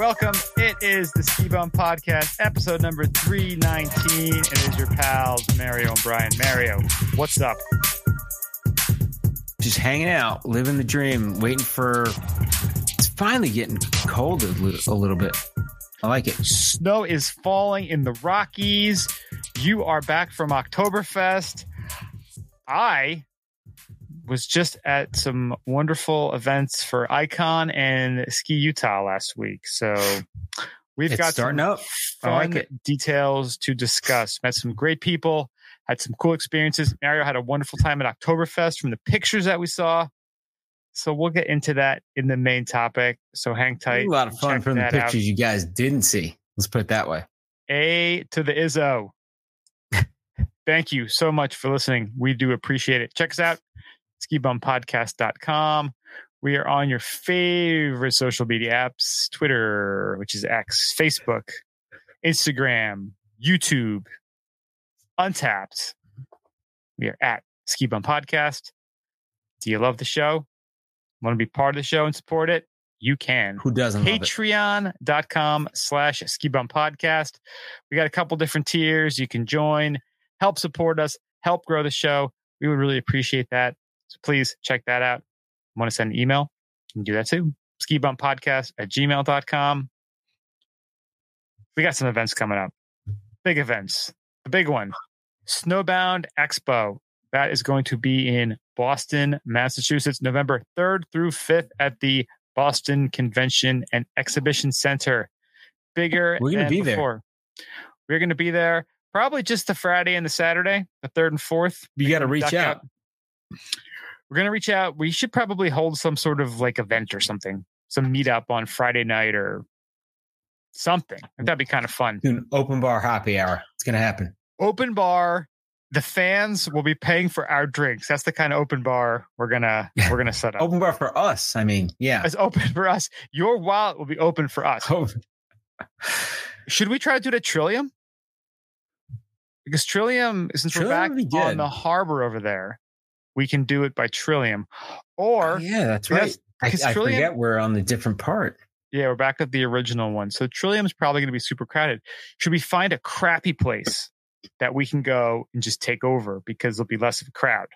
welcome. It is the Ski Bum Podcast, episode number 319. It is your pals, Mario and Brian. Mario, what's up? Just hanging out, living the dream, waiting for. It's finally getting cold a little, a little bit. I like it. Snow is falling in the Rockies. You are back from Oktoberfest. I was just at some wonderful events for Ikon and Ski Utah last week. So we've It's got starting some up. I fun like it. details to discuss. Met some great people, had some cool experiences. Mario had a wonderful time at Oktoberfest from the pictures that we saw. So we'll get into that in the main topic. So hang tight. a lot of fun from the that out. pictures you guys didn't see. Let's put it that way. A to the Izzo. Thank you so much for listening. We do appreciate it. Check us out, skibumpodcast.com. We are on your favorite social media apps Twitter, which is X, Facebook, Instagram, YouTube, Untappd. We are at Ski Bum Podcast. Do you love the show? Want to be part of the show and support it? You can Who doesn't patreon.com slash ski bump podcast we got a couple different tiers you can join help support us help grow the show we would really appreciate that so please check that out. Want to send an email? You can do that too. Ski bump podcast at gmail.com we got some events coming up. Big events. The big one. Snowbound expo. That is going to be in boston massachusetts november 3rd through 5th at the Boston Convention and Exhibition Center. Bigger We're gonna than be there. We're going to be there probably just the Friday and the Saturday, the third and fourth. You got to reach Duck out. We're going to reach out. We should probably hold some sort of like event or something, some meetup on Friday night or something. Mm. That'd be kind of fun. An open bar happy hour. It's going to happen. Open bar. The fans will be paying for our drinks. That's the kind of open bar we're gonna we're gonna set up. Open bar for us. I mean, yeah. It's open for us. Your wallet will be open for us. Open- Should we try to do the Trillium? Because Trillium, since we're back Trillium on the harbor over there, we can do it by Trillium. Oh, or Oh, yeah, that's right. I, I Trillium- forget we're on the different part. yeah, we're back at the original one. So Trillium's probably going to be super crowded. Should we find a crappy place that we can go and just take over because there'll be less of a crowd?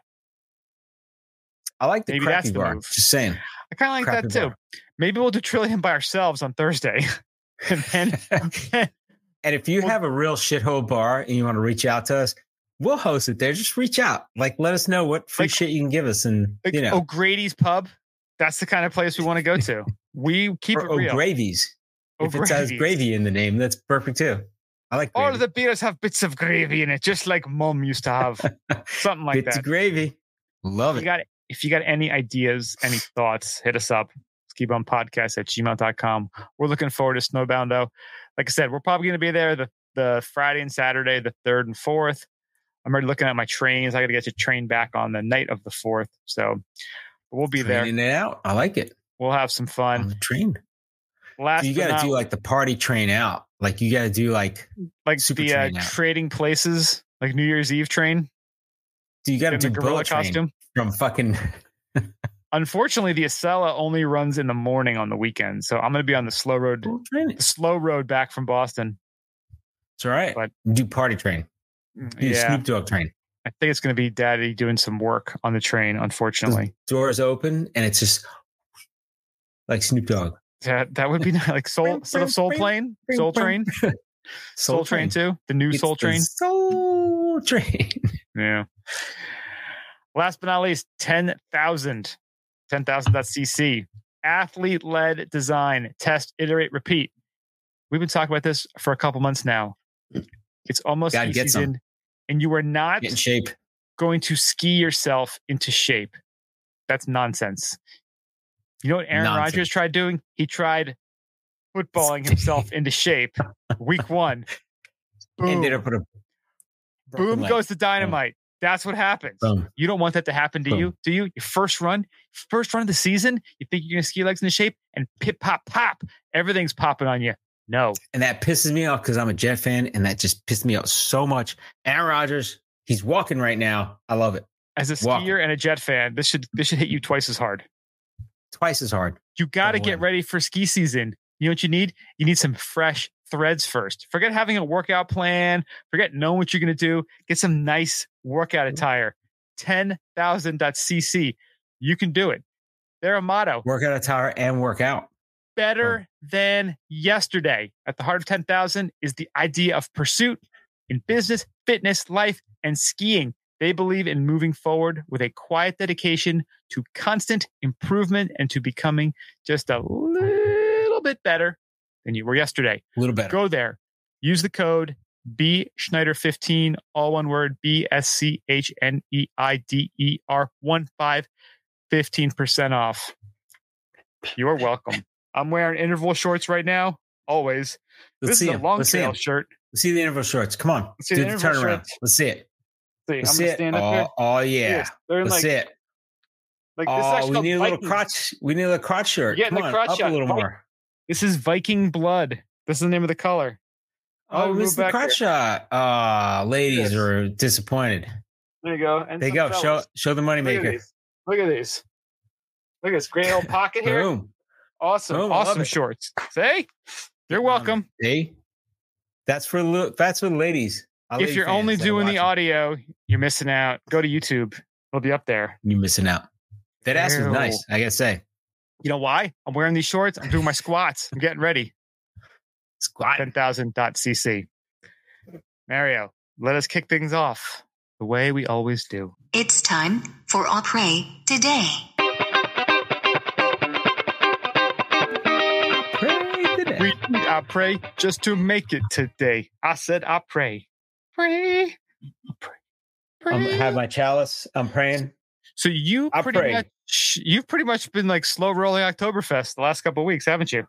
I like the Maybe crappy that's the bar. move. Just saying. I kind of like Crappy that too. bar. Maybe we'll do Trillium by ourselves on Thursday. and then And if you Well- have a real shithole bar and you want to reach out to us, we'll host it there. Just reach out. Like, let us know what free Like- shit you can give us. And, like you know, O'Grady's Pub, that's the kind of place we want to go to. We keep or it real. O'Gravy's. If it has gravy in the name, that's perfect too. I like All gravy. of the beers have bits of gravy in it, just like mom used to have. Something like Bits that. of gravy. Love If you it. got if you got any ideas, any thoughts, hit us up. Keep on podcast at gmail.com. We're looking forward to Snowbound though. Like I said, we're probably gonna be there the, the Friday and Saturday, the third and fourth. I'm already looking at my trains. I gotta get your train back on the night of the fourth. So we'll be there. Training it out. I like it. We'll have some On fun. the train. Last you got to do like the party train out. Like you got to do like like super the uh, trading places, like New Year's Eve train. Do you got to do the gorilla costume. from fucking. Unfortunately, the Acela only runs in the morning on the weekend, so I'm going to be on the slow road, Bullet train. the slow road back from Boston. It's all right. But- do party train. Mm, Do Yeah, Snoop Dogg train. I think it's going to be Daddy doing some work on the train. Unfortunately, Doors open and it's just like Snoop Dogg. that that would be like Soul instead of Soul Plane, Soul Train, Soul Train too. The new It's Soul the Train. Soul Train. Yeah. Last but not least, 10,000. 10,000.cc. Athlete led design, test, iterate, repeat. We've been talking about this for a couple months now. It's almost Gotta ski get some. And you are not Get in shape. going to ski yourself into shape. That's nonsense. You know what Aaron. Rodgers tried doing? He tried footballing himself into shape. Week one. Boom. Ended up with a Boom goes the dynamite. That's what happens. Boom. You don't want that to happen to Boom. you, do you? Your first run, first run of the season, you think you're gonna ski legs into shape and pip pop pop, everything's popping on you. No, And that pisses me off because I'm a Jet fan, and that just pissed me off so much. Aaron Rodgers, he's walking right now. I love it. as a Walk. skier and a jet fan, this should this should hit you twice as hard. Twice as hard. You got to get ready for ski season. You know what you need? You need some fresh threads first. Forget having a workout plan. Forget knowing what you're going to do. Get some nice workout mm-hmm. attire. 10,000.cc. You can do it. They're a motto Workout attire and work better than yesterday. At the heart of 10,000 is the idea of pursuit in business, fitness, life, and skiing. They believe in moving forward with a quiet dedication to constant improvement and to becoming just a little bit better than you were yesterday. A little better. Go there. Use the code B Schneider 15, all one word, B S C H N E I D E R 1 5, 15% off. You're welcome. I'm wearing interval shorts right now, always. Let's this see is a long Let's trail shirt. Let's see the interval shorts. Come on. Let's Do the the turnaround. shorts. Let's see it. See, Let's I'm see gonna it. stand up Oh, here. oh yeah. this. They're in Let's like, see it. like this is Oh, actually we need a little crotch. We need a crotch shirt. Come the on, crotch up shot. a little Vi- more. This is Viking blood. This is the name of the color. Oh, we missed the crotch here. shot. Ah, ladies Yes. are disappointed. There you go. And There you go. Show fellas. show the money Look at maker. these. Look at these. Look at this great old pocket here. Boom. Awesome. Boom, I love awesome shorts. See? You're Um, welcome. See? That's for li- that's for the ladies. Our if you're only doing the audio, you're missing out. Go to YouTube. It'll be up there. you're missing out. That ass is Ew. nice. I gotta say. You know why? I'm wearing these shorts. I'm doing my squats. I'm getting ready. Squat. Ten thousand cc. Mario, let us kick things off the way we always do. It's time for Aprés today. Pray I pray just to make it today. I said, I pray. Pray. Pray. I'm um, have my chalice. I'm praying. so you I pretty pray. much you've pretty much been like slow rolling Oktoberfest the last couple of weeks, haven't you?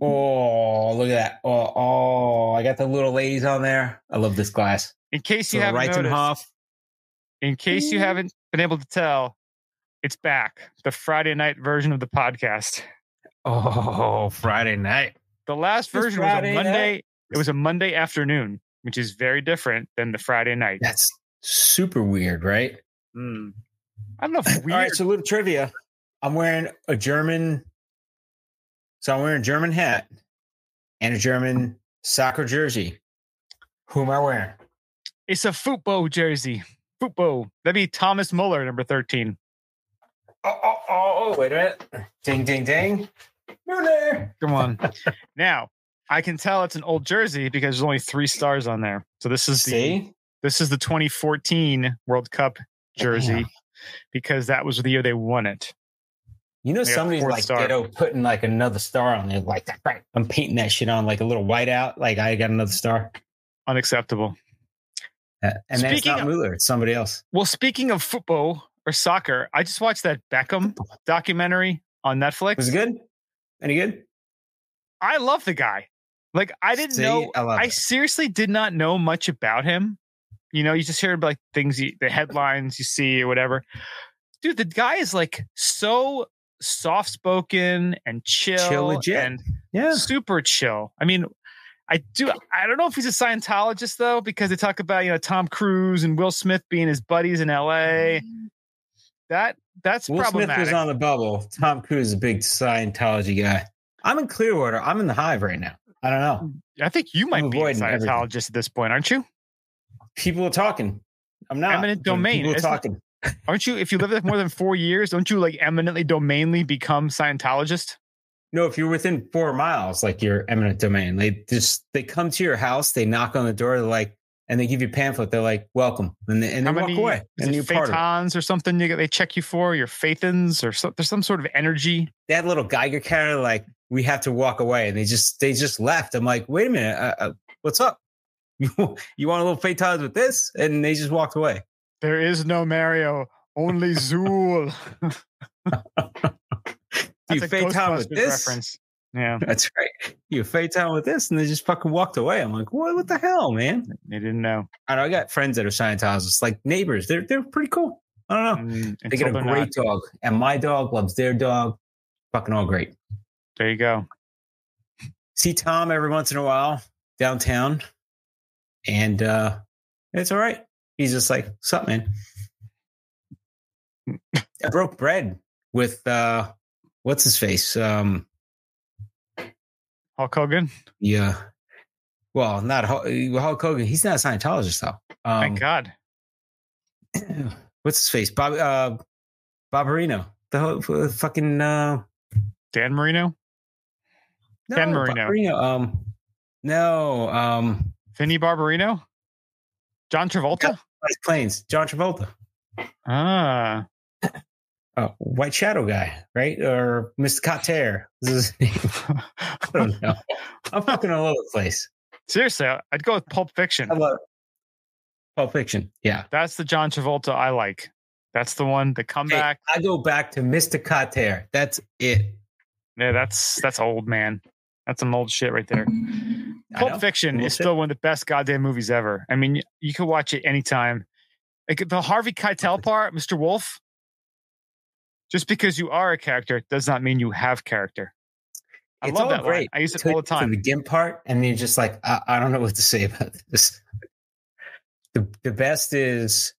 Oh, look at that. Oh, oh, I got the little ladies on there. I love this glass. In case you So haven't noticed, in case you haven't been able to tell, it's back. The Friday night version of the podcast. Oh, Friday night. The last It's version was a Friday Monday. night. It was a Monday afternoon, which is very different than the Friday night. That's super weird, right? Mm. I don't know if weird. All right, so a little trivia. I'm wearing a German, so I'm wearing a German hat and a German soccer jersey. Who am I wearing? it's a football jersey. Football. That'd be Thomas Muller, number 13. Oh, oh, oh, oh, wait a minute. Ding, ding, ding. Muller. Come on. now, I can tell it's an old jersey because there's only three stars on there. So this is the See? this is the 2014 World Cup jersey Damn. because that was the year they won it. You know, They somebody's like star. ghetto putting like another star on there. Like, that. I'm painting that shit on like a little whiteout. Like, I got another star. Unacceptable. Uh, and then it's Speaking not of- Mueller, it's somebody else. Well, speaking of football or soccer, I just watched that Beckham documentary on Netflix. Was it good? Any good? I love the guy. Like I didn't See, know. I I seriously did not know much about him. You know, you just hear like things, you, the headlines you see or whatever. Dude, the guy is like so soft spoken and chill, Chill legit. and Yeah. super chill. I mean, I do. I don't know if he's a Scientologist though, because they talk about you know Tom Cruise and Will Smith being his buddies in L.A. Mm. That that's Will Smith was on the bubble. Tom Cruise is a big Scientology guy. I'm in Clearwater. I'm in the hive right now. I don't know. Mm, I think you might I'm be a avoiding everything. Scientologist at this point, aren't you? People are talking. I'm not. Eminent domain, People are talking. Aren't you? If you live there more than four years, don't you like eminently domainly become Scientologist? No, if you're within four miles, like your eminent domain, they just they come to your house, they knock on the door, they're like, and they give you a pamphlet. They're like, "Welcome," and they, and they How walk away, and of thetans or something? You, they check you for your thetans or so, there's some sort of energy. That little Geiger counter, like, we have to walk away, and they just they just left. I'm like, wait a minute, uh, uh, what's up? You you want a little thetans with this? And they just walked away. There is no Mario, only Zuul. You That's a thetan with this? reference. Yeah, That's right. You thetan with this, and they just fucking walked away. I'm like, what? What the hell, man? they didn't know. I know. I got friends that are Scientologists, like neighbors. They're they're pretty cool. I don't know. Mm, They get a great not. dog, and my dog loves their dog. Fucking all great. There you go. See Tom every once in a while downtown, and uh it's all right. He's just like, "Sup, man?" I broke bread with uh what's his face, um, Hulk Hogan. Yeah. Well, not Hulk, Hulk Hogan. He's not a Scientologist though. Um, Thank God. what's his face? Bob uh Barbarino. The whole uh, fucking uh Dan Marino, no, Ken Marino. Barbarino. Um no, um Vinny Barbarino, John Travolta. Nice Plains, John Travolta. Ah, Oh, White Shadow guy, right? Or Mr. Kotter. This is his name. I don't know. I'm fucking all over the place. seriously, I'd go with Pulp Fiction. I love Pulp Fiction. Yeah. That's the John Travolta I like. That's the one. The Hey, comeback. I go back to Mr. Kotter. That's it. Yeah, that's that's old man. That's some old shit right there. Pulp. Fiction is still one of the best goddamn movies ever. I mean, you, you can watch it anytime. Like the Harvey Keitel part, Mr. Wolf. Just because you are a character does not mean you have character. I It's love that line. I use it Till all the time. The Gimp part, and then you're just like, I, I don't know what to say about this. The the best is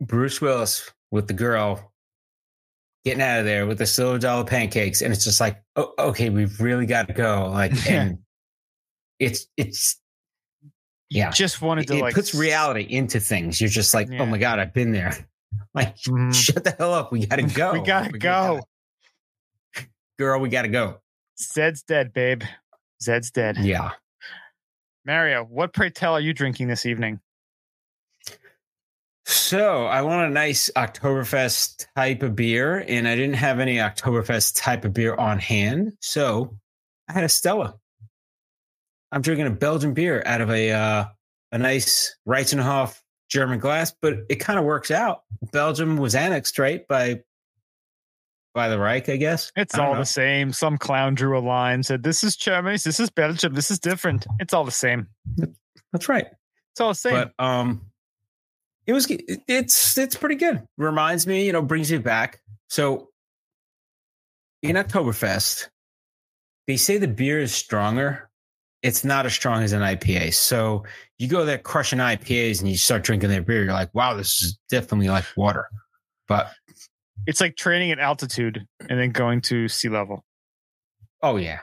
Bruce Willis with the girl getting out of there with the silver dollar pancakes, and it's just like, oh, okay, we've really got to go. Like, and it's it's yeah, Just wanted to it like puts reality into things. You're just like, oh Yeah. oh my god, I've been there. Like, Mhm. shut the hell up. We gotta go. We gotta go. girl. We gotta go. Zed's dead, babe. Zed's dead. Yeah. Mario, what pray tell are you drinking this evening? So I want a nice Oktoberfest type of beer, and I didn't have any Oktoberfest type of beer on hand. So I had a Stella. I'm drinking a Belgian beer out of a uh, a nice Reitzenhof German glass, but it kind of works out. Belgium was annexed, right, by by the Reich, I guess. It's I all know. the same. Some clown drew a line, said, This is Germany, this is Belgium, this is different. It's all the same. That's right. It's all the same. But um, it was it's it's pretty good. Reminds me, you know, brings me back. So in Oktoberfest, they say the beer is stronger. It's not as strong as an IPA. So you go there crushing IPAs and you start drinking their beer, you're like, wow, this is definitely like water. But it's like training at altitude and then going to sea level. Oh yeah.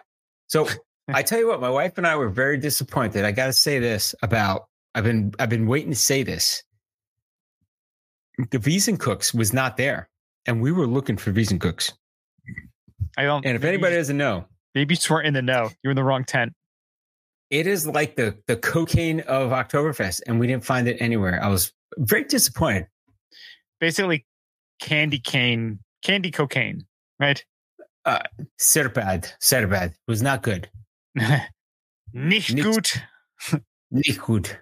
So I tell you what, my wife and I were very disappointed. I got to say this about I've been I've been waiting to say this. The Wiesen Cooks was not there, and we were looking for Wiesen Cooks. I don't And if anybody you- doesn't know, maybe you weren't in the know. You're in the wrong tent. It is like the the cocaine of Oktoberfest, and we didn't find it anywhere. I was very disappointed. Basically candy cane, candy cocaine, right? Cerbad, Cerbad was not good. Nicht Nicht. gut. Nicht gut.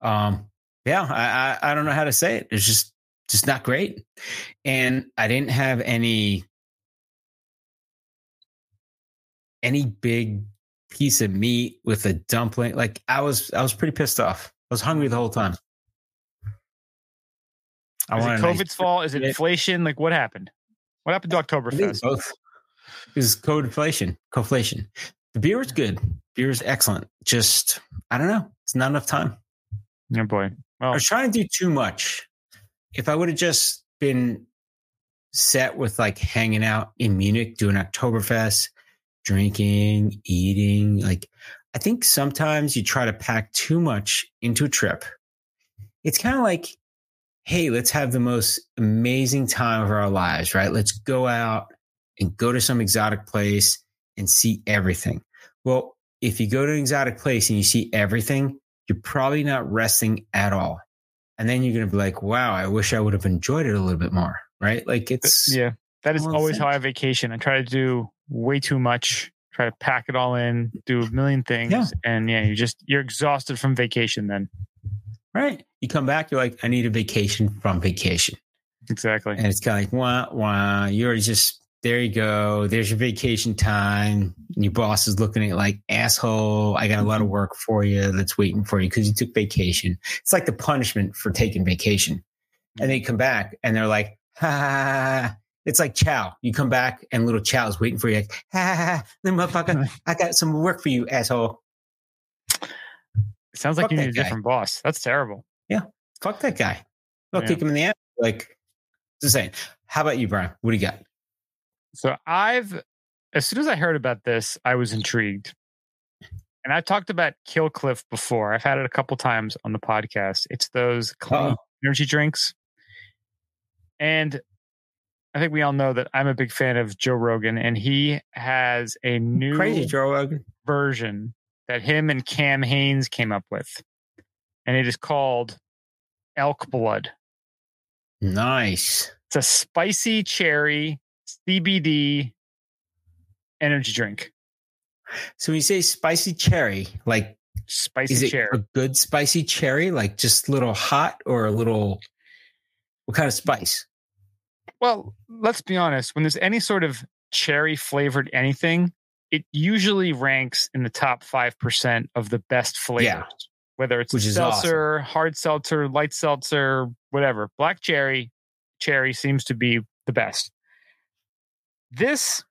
Um, yeah, I, I I don't know how to say it. It's just just not great. And I didn't have any any big piece of meat with a dumpling. Like I was I was pretty pissed off. I was hungry the whole time. I Is it COVID's nice- fault? Is it inflation? Like what happened? What happened to Oktoberfest? both. It was co-inflation. Coflation. The beer was good. Beer is excellent. Just I don't know. It's not enough time. Oh boy. Well, I was trying to do too much. If I would have just been set with like hanging out in Munich, doing Oktoberfest, drinking, eating, like I think sometimes you try to pack too much into a trip. It's kind of like, hey, let's have the most amazing time of our lives, right? Let's go out and go to some exotic place and see everything. Well, if you go to an exotic place and you see everything, you're probably not resting at all. And then you're going to be like, wow, I wish I would have enjoyed it a little bit more. Right. Like uh, it's, yeah, that is one of the always how. I vacation. I try to do way too much, try to pack it all in, do a million things. Yeah. And yeah, you just, you're exhausted from vacation then. right. You come back, you're like, I need a vacation from vacation. Exactly. And it's kind of like, wah, wah. You're just, there you go. There's your vacation time. And your boss is looking at you like, asshole, I got a lot of mm-hmm. work for you that's waiting for you because you took vacation. It's like the punishment for taking vacation. And they come back and they're like, ha. It's like Chow. You come back and little Chow is waiting for you. Like, ha, ha, ha. Then motherfucker, I got some work for you, asshole. It sounds like Fuck you need a guy. different boss. That's terrible. Yeah. Fuck that guy. I'll Yeah. kick him in the ass. Like, just saying. How about you, Brian? What do you got? So I've as soon as I heard about this, I was intrigued. And I've talked about Kill Cliff before. I've had it a couple times on the podcast. It's those clean energy drinks. And I think we all know that I'm a big fan of Joe Rogan, and he has a new Crazy Joe Rogan. version that him and Cam Hanes came up with. And it is called Elk Blood. Nice. It's a spicy cherry CBD energy drink. So when you say spicy cherry, like Spicy is it cherry. a good spicy cherry, like just a little hot or a little what kind of spice? Well, let's be honest. When there's any sort of cherry flavored anything, it usually ranks in the top 5% of the best flavors. Yeah. Whether it's Which seltzer, hard seltzer, light seltzer, whatever. Black cherry, cherry seems to be the best. This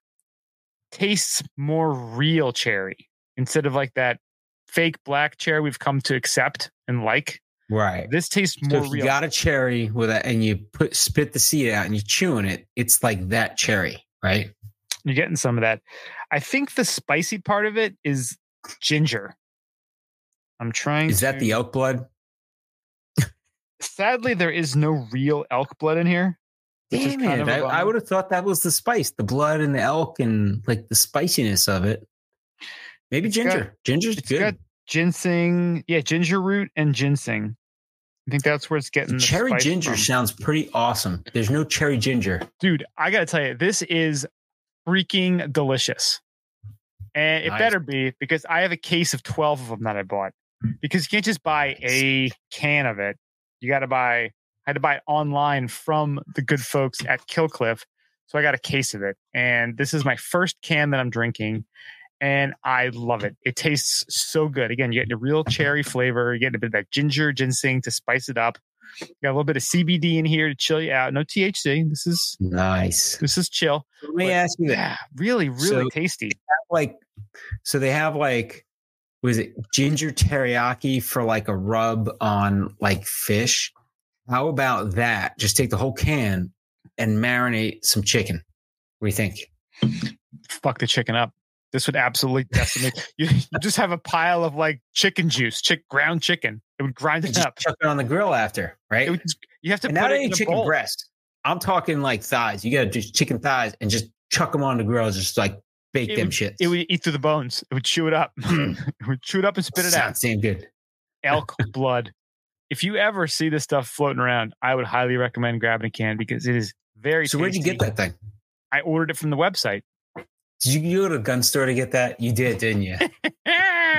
tastes more real cherry instead of like that fake black cherry we've come to accept and like. Right. This tastes So more if you real. got a cherry with it and you put spit the seed out and you're chewing it, it's like that cherry, right? You're getting some of that. I think the spicy part of it is ginger. I'm trying. Is that the elk blood? Sadly, there is no real elk blood in here. Damn kind it. I, I would have thought that was the spice, the blood and the elk and like the spiciness of it. Maybe It's got- ginger. Ginger's It's good. got ginseng, yeah, ginger root and ginseng. I think that's where it's getting cherry ginger from. sounds pretty awesome. There's no cherry ginger. dude. I gotta tell you, this is freaking delicious, and it Nice. better be because I have a case of twelve of them that I bought. Because you can't just buy a can of it; you got to buy. I had to buy it online from the good folks at Kill Cliff, so I got a case of it, and this is my first can that I'm drinking. And I love it. It tastes so good. Again, you're getting a real cherry flavor. You're getting a bit of that ginger, ginseng to spice it up. You got a little bit of CBD in here to chill you out. No THC. This is Nice. this is chill. Let me But- ask you that. Yeah, really, really So- tasty. Like, so they have like, was it ginger teriyaki for like a rub on like fish? How about that? Just take the whole can and marinate some chicken. What do you think? Fuck the chicken up. This would absolutely decimate. you, you just have a pile of like chicken juice, chick ground chicken. It would grind it up. chuck it on the grill after, right? It would you have to and put not it in chicken bowl. breast. I'm talking like thighs. You got to just chicken thighs and just chuck them on the grill, just like bake It them would- shits. It would eat through the bones. It would chew it up. Hmm. it would chew it up and spit it out. Sounds good. Elk blood. If you ever see this stuff floating around, I would highly recommend grabbing a can because it is very. So where'd you get that thing? I ordered it from the website. Did you go to a gun store to get that? You did, didn't you? You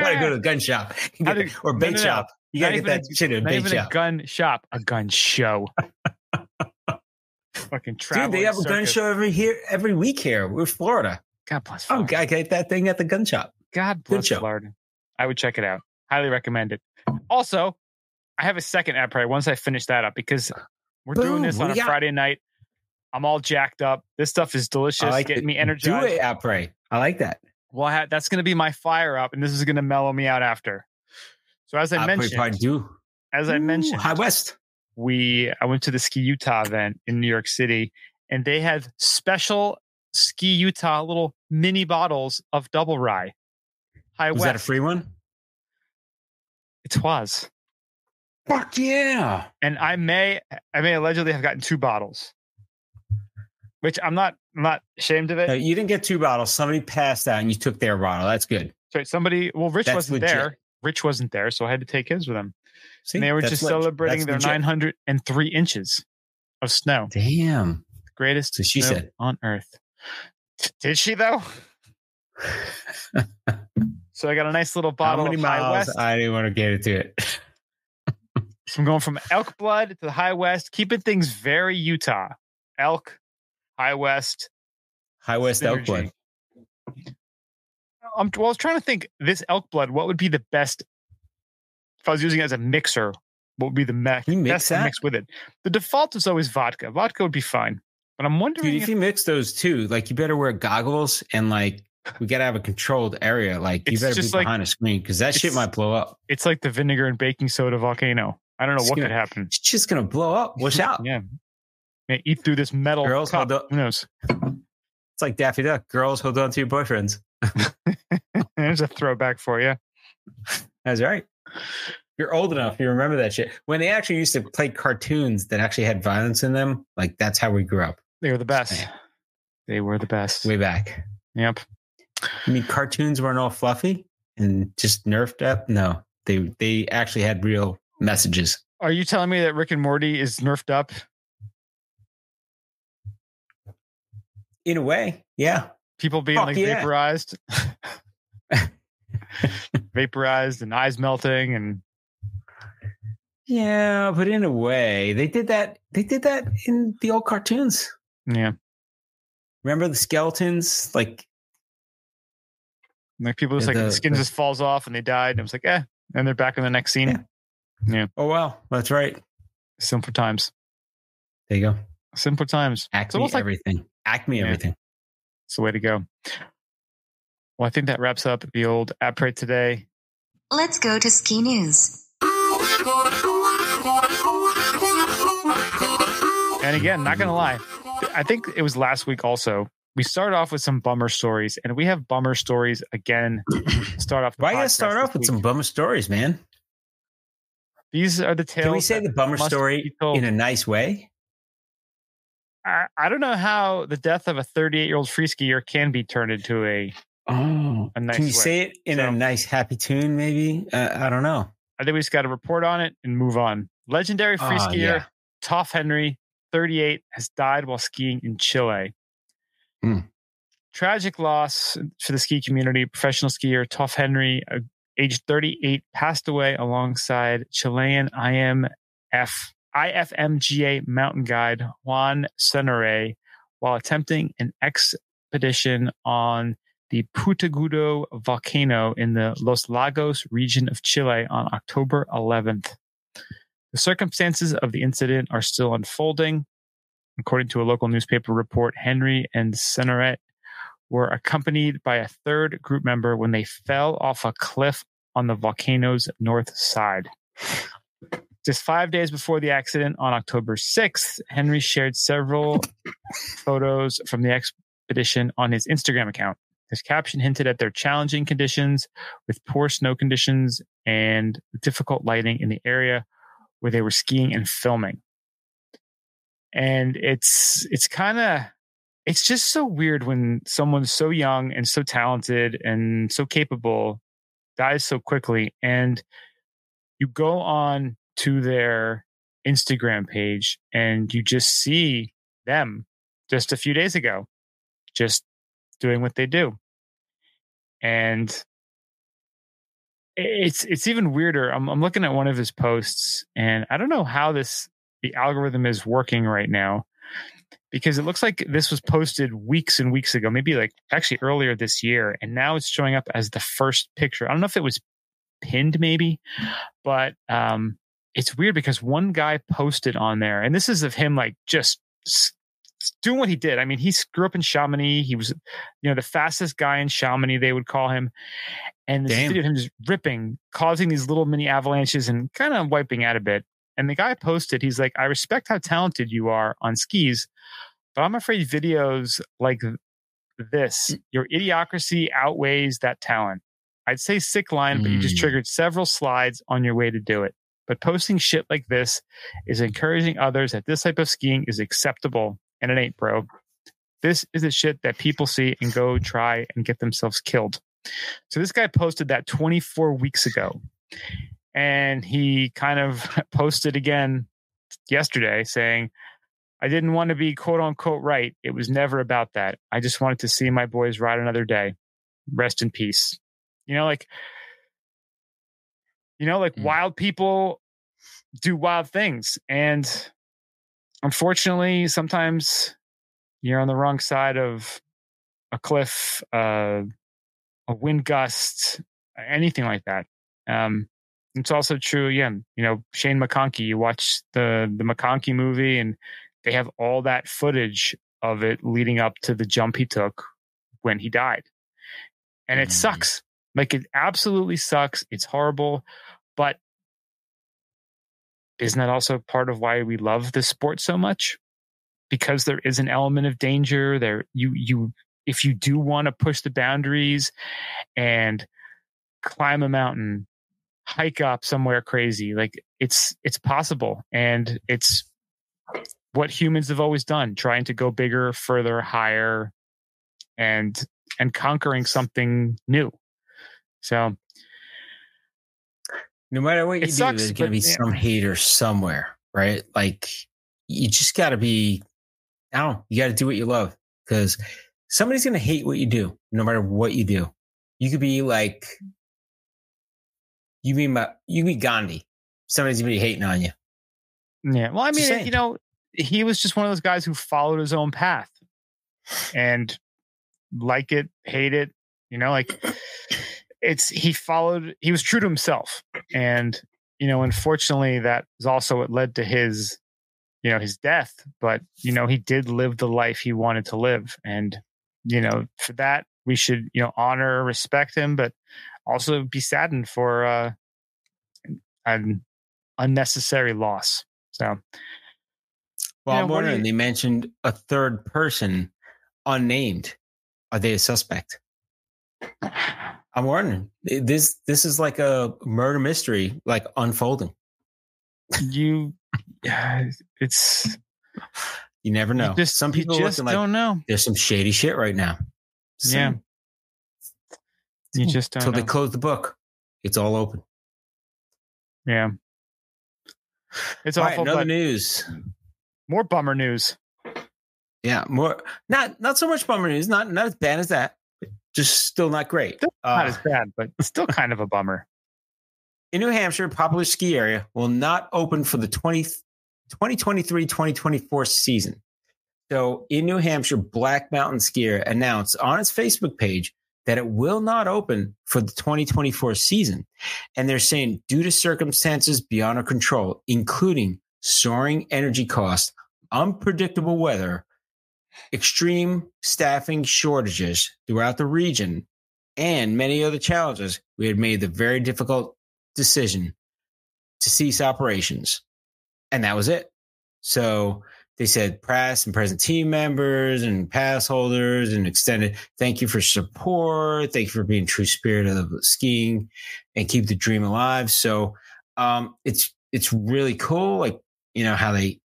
gotta go to the gun shop You get did- or bait no, no. shop. You gotta get that a- shit at a bait even a shop. gun shop, a gun show. Fucking travel. Dude, they have a gun show every here every week here. We're Florida. God bless. Oh, Florida. I get that thing at the gun shop. God Good bless show. Florida. I would check it out. Highly recommend it. Also, I have a second app right once I finish that up because we're doing this on a? Friday night. I'm all jacked up. This stuff is delicious. I like getting it. me Do it, Aprés. I like that. Well, I ha- that's going to be my fire up, and this is going to mellow me out after. So as I mentioned, probably do. as I Ooh, mentioned, High West. we I went to the Ski Utah event in New York City, and they had special Ski Utah little mini bottles of double rye. High Was West. that a free one? It was, Fuck yeah. and I may I may allegedly have gotten two bottles, which I'm not I'm not ashamed of it. No, you didn't get two bottles. Somebody passed out and you took their bottle. That's good. Sorry, somebody well, Rich That's wasn't legit. there. Rich wasn't there, so I had to take his with him. See, and they were just leg- celebrating that's their legit. 903 inches of snow, Damn. the greatest So she snow said. on Earth. Did she though? So I got a nice little How bottle many of High? West. I didn't want to get into it. So I'm going from elk blood to the High West, keeping things very Utah. Elk, High West. High West elk blood. I'm, well, I was trying to think this elk blood, what would be the best if I was using it as a mixer? What would be the me- Can you mix best that? mix with it? The default is always vodka. Vodka would be fine, but I'm wondering Dude, if if you mix those two, like you better wear goggles and like we gotta have a controlled area. Like you better be like- behind a screen because that shit might blow up. it's like the vinegar and baking soda volcano. I don't know It's what gonna- could happen. It's just gonna blow up. Watch out. Yeah. Eat through this metal Girls, cup. hold up. Who knows? It's like Daffy Duck. Girls, hold on to your boyfriends. There's a throwback for you. That's right. You're old enough. You remember that shit. When they actually used to play cartoons that actually had violence in them, like that's how we grew up They were the best. They were the best. way back. Yep. I mean, cartoons weren't all fluffy and just nerfed up. No, they they actually had real messages. Are you telling me that Rick and Morty is nerfed up? In a way, yeah. People being Fuck like yeah. vaporized, vaporized, and eyes melting, and Yeah, but in a way, they did that. They did that in the old cartoons. yeah, Remember the skeletons? Like, like people just Yeah, like the, skin the- just falls off and they died, and it was like, eh, and they're back in the next scene. Yeah. oh wow, that's right. Simple times, There you go. simple times. It's almost like everything. Acme Yeah. everything. it's the way to go. Well, I think that wraps up the old Aprés today. Let's go to ski news. And again, not gonna lie, I think it was last week also. We started off with some bummer stories, and we have bummer stories again. Start off. The Why you gotta start off with week. some bummer stories, man? These are the tales. Can we say the bummer story in a nice way? I, I don't know how the death of a 38 year old free skier can be turned into a. Oh, A nice can you way. say it in So- a nice, happy tune? Maybe uh, I don't know. I think we just got to report on it and move on. Legendary free Ah, skier yeah. Tof Henry, 38, has died while skiing in Chile. Hmm. Tragic loss for the ski community. Professional skier Tof Henry, uh, age 38, passed away alongside Chilean IMF, IFMGA mountain guide Juan Senere while attempting an expedition on the Puntiagudo volcano in the Los Lagos region of Chile on October 11th. The circumstances of the incident are still unfolding. According to a local newspaper report, Henry and Seneret were accompanied by a third group member when they fell off a cliff on the volcano's north side. Just five days before the accident, on October 6th, Henry shared several photos from the expedition on his Instagram account. His caption hinted at their challenging conditions with poor snow conditions and difficult lighting in the area where they were skiing and filming. And it's it's kind of it's just so weird when someone's so young and so talented and so capable dies so quickly and you go on to their Instagram page and you just see them just a few days ago just doing what they do. And it's it's even weirder. I'm I'm looking at one of his posts and I don't know how this the algorithm is working right now because it looks like this was posted weeks and weeks ago, maybe like actually earlier this year and now it's showing up as the first picture. I don't know if it was pinned maybe, but um it's weird because one guy posted on there and this is of him like just doing what he did. I mean, he grew up in Chamonix. He was, you know, the fastest guy in Chamonix, they would call him. And this Damn. video of him just ripping, causing these little mini avalanches and kind of wiping out a bit. And the guy posted, he's like, I respect how talented you are on skis, but I'm afraid videos like this, your idiocracy outweighs that talent. I'd say sick line, but you just Mm. triggered several slides on your way to do it. But posting shit like this is encouraging others that this type of skiing is acceptable, and it ain't, bro. This is the shit that people see and go try and get themselves killed. So this guy posted that 24 weeks ago, and he kind of posted again yesterday saying, I didn't want to be quote unquote right. It was never about that. I just wanted to see my boys ride another day. Rest in peace. You know, like, you know, like Mm. wild people do wild things. And unfortunately, sometimes you're on the wrong side of a cliff, uh, a wind gust, anything like that. Um, it's also true again, you know, Shane McConkey, you watch the, the McConkey movie and they have all that footage of it leading up to the jump he took when he died. And it Mm. sucks. Like it absolutely sucks. It's horrible. But isn't that also part of why we love this sport so much? Because there is an element of danger there. You you if you do want to push the boundaries and climb a mountain, hike up somewhere crazy, like it's it's possible and it's what humans have always done, trying to go bigger, further, higher and and conquering something new. So no matter what you It do, sucks, there's going to be yeah. some hater somewhere, right? Like you just got to be, I don't know, you got to do what you love because somebody's going to hate what you do, no matter what you do. You could be like, you mean my, you be Gandhi. Somebody's going to be hating on you. Yeah. Well, I mean, you know, he was just one of those guys who followed his own path and like it, hate it, you know, like it's he followed he was true to himself. And, you know, unfortunately that is also what led to his, you know, his death. But, you know, he did live the life he wanted to live. And, you know, for that we should, you know, honor, respect him, but also be saddened for uh an unnecessary loss. So Well, Yeah, I'm what do wondering, you- they mentioned a third person unnamed. Are they a suspect? I'm wondering. This this is like a murder mystery, like unfolding. you yeah, it's You never know. you just, Some people just don't know. there's some shady shit right now. Yeah. You hmm. just don't until they close the book. It's all open. yeah. It's All right, awful, another news. more bummer news. Yeah, more not not so much bummer news. Not not as bad as that. Just still not great. Still Not Uh, as bad, but still kind of a bummer. in New Hampshire, popular ski area will not open for the 20, 2023-2024 season. So in New Hampshire, Black Mountain Skier announced on its Facebook page that it will not open for the 2024 season. And they're saying due to circumstances beyond our control, including soaring energy costs, unpredictable weather, extreme staffing shortages throughout the region, and many other challenges, we had made the very difficult decision to cease operations. And that was it. So they said press and present team members and pass holders and extended thank you for support. Thank you for being true spirit of skiing and keep the dream alive. So um it's it's really cool, like you know, how they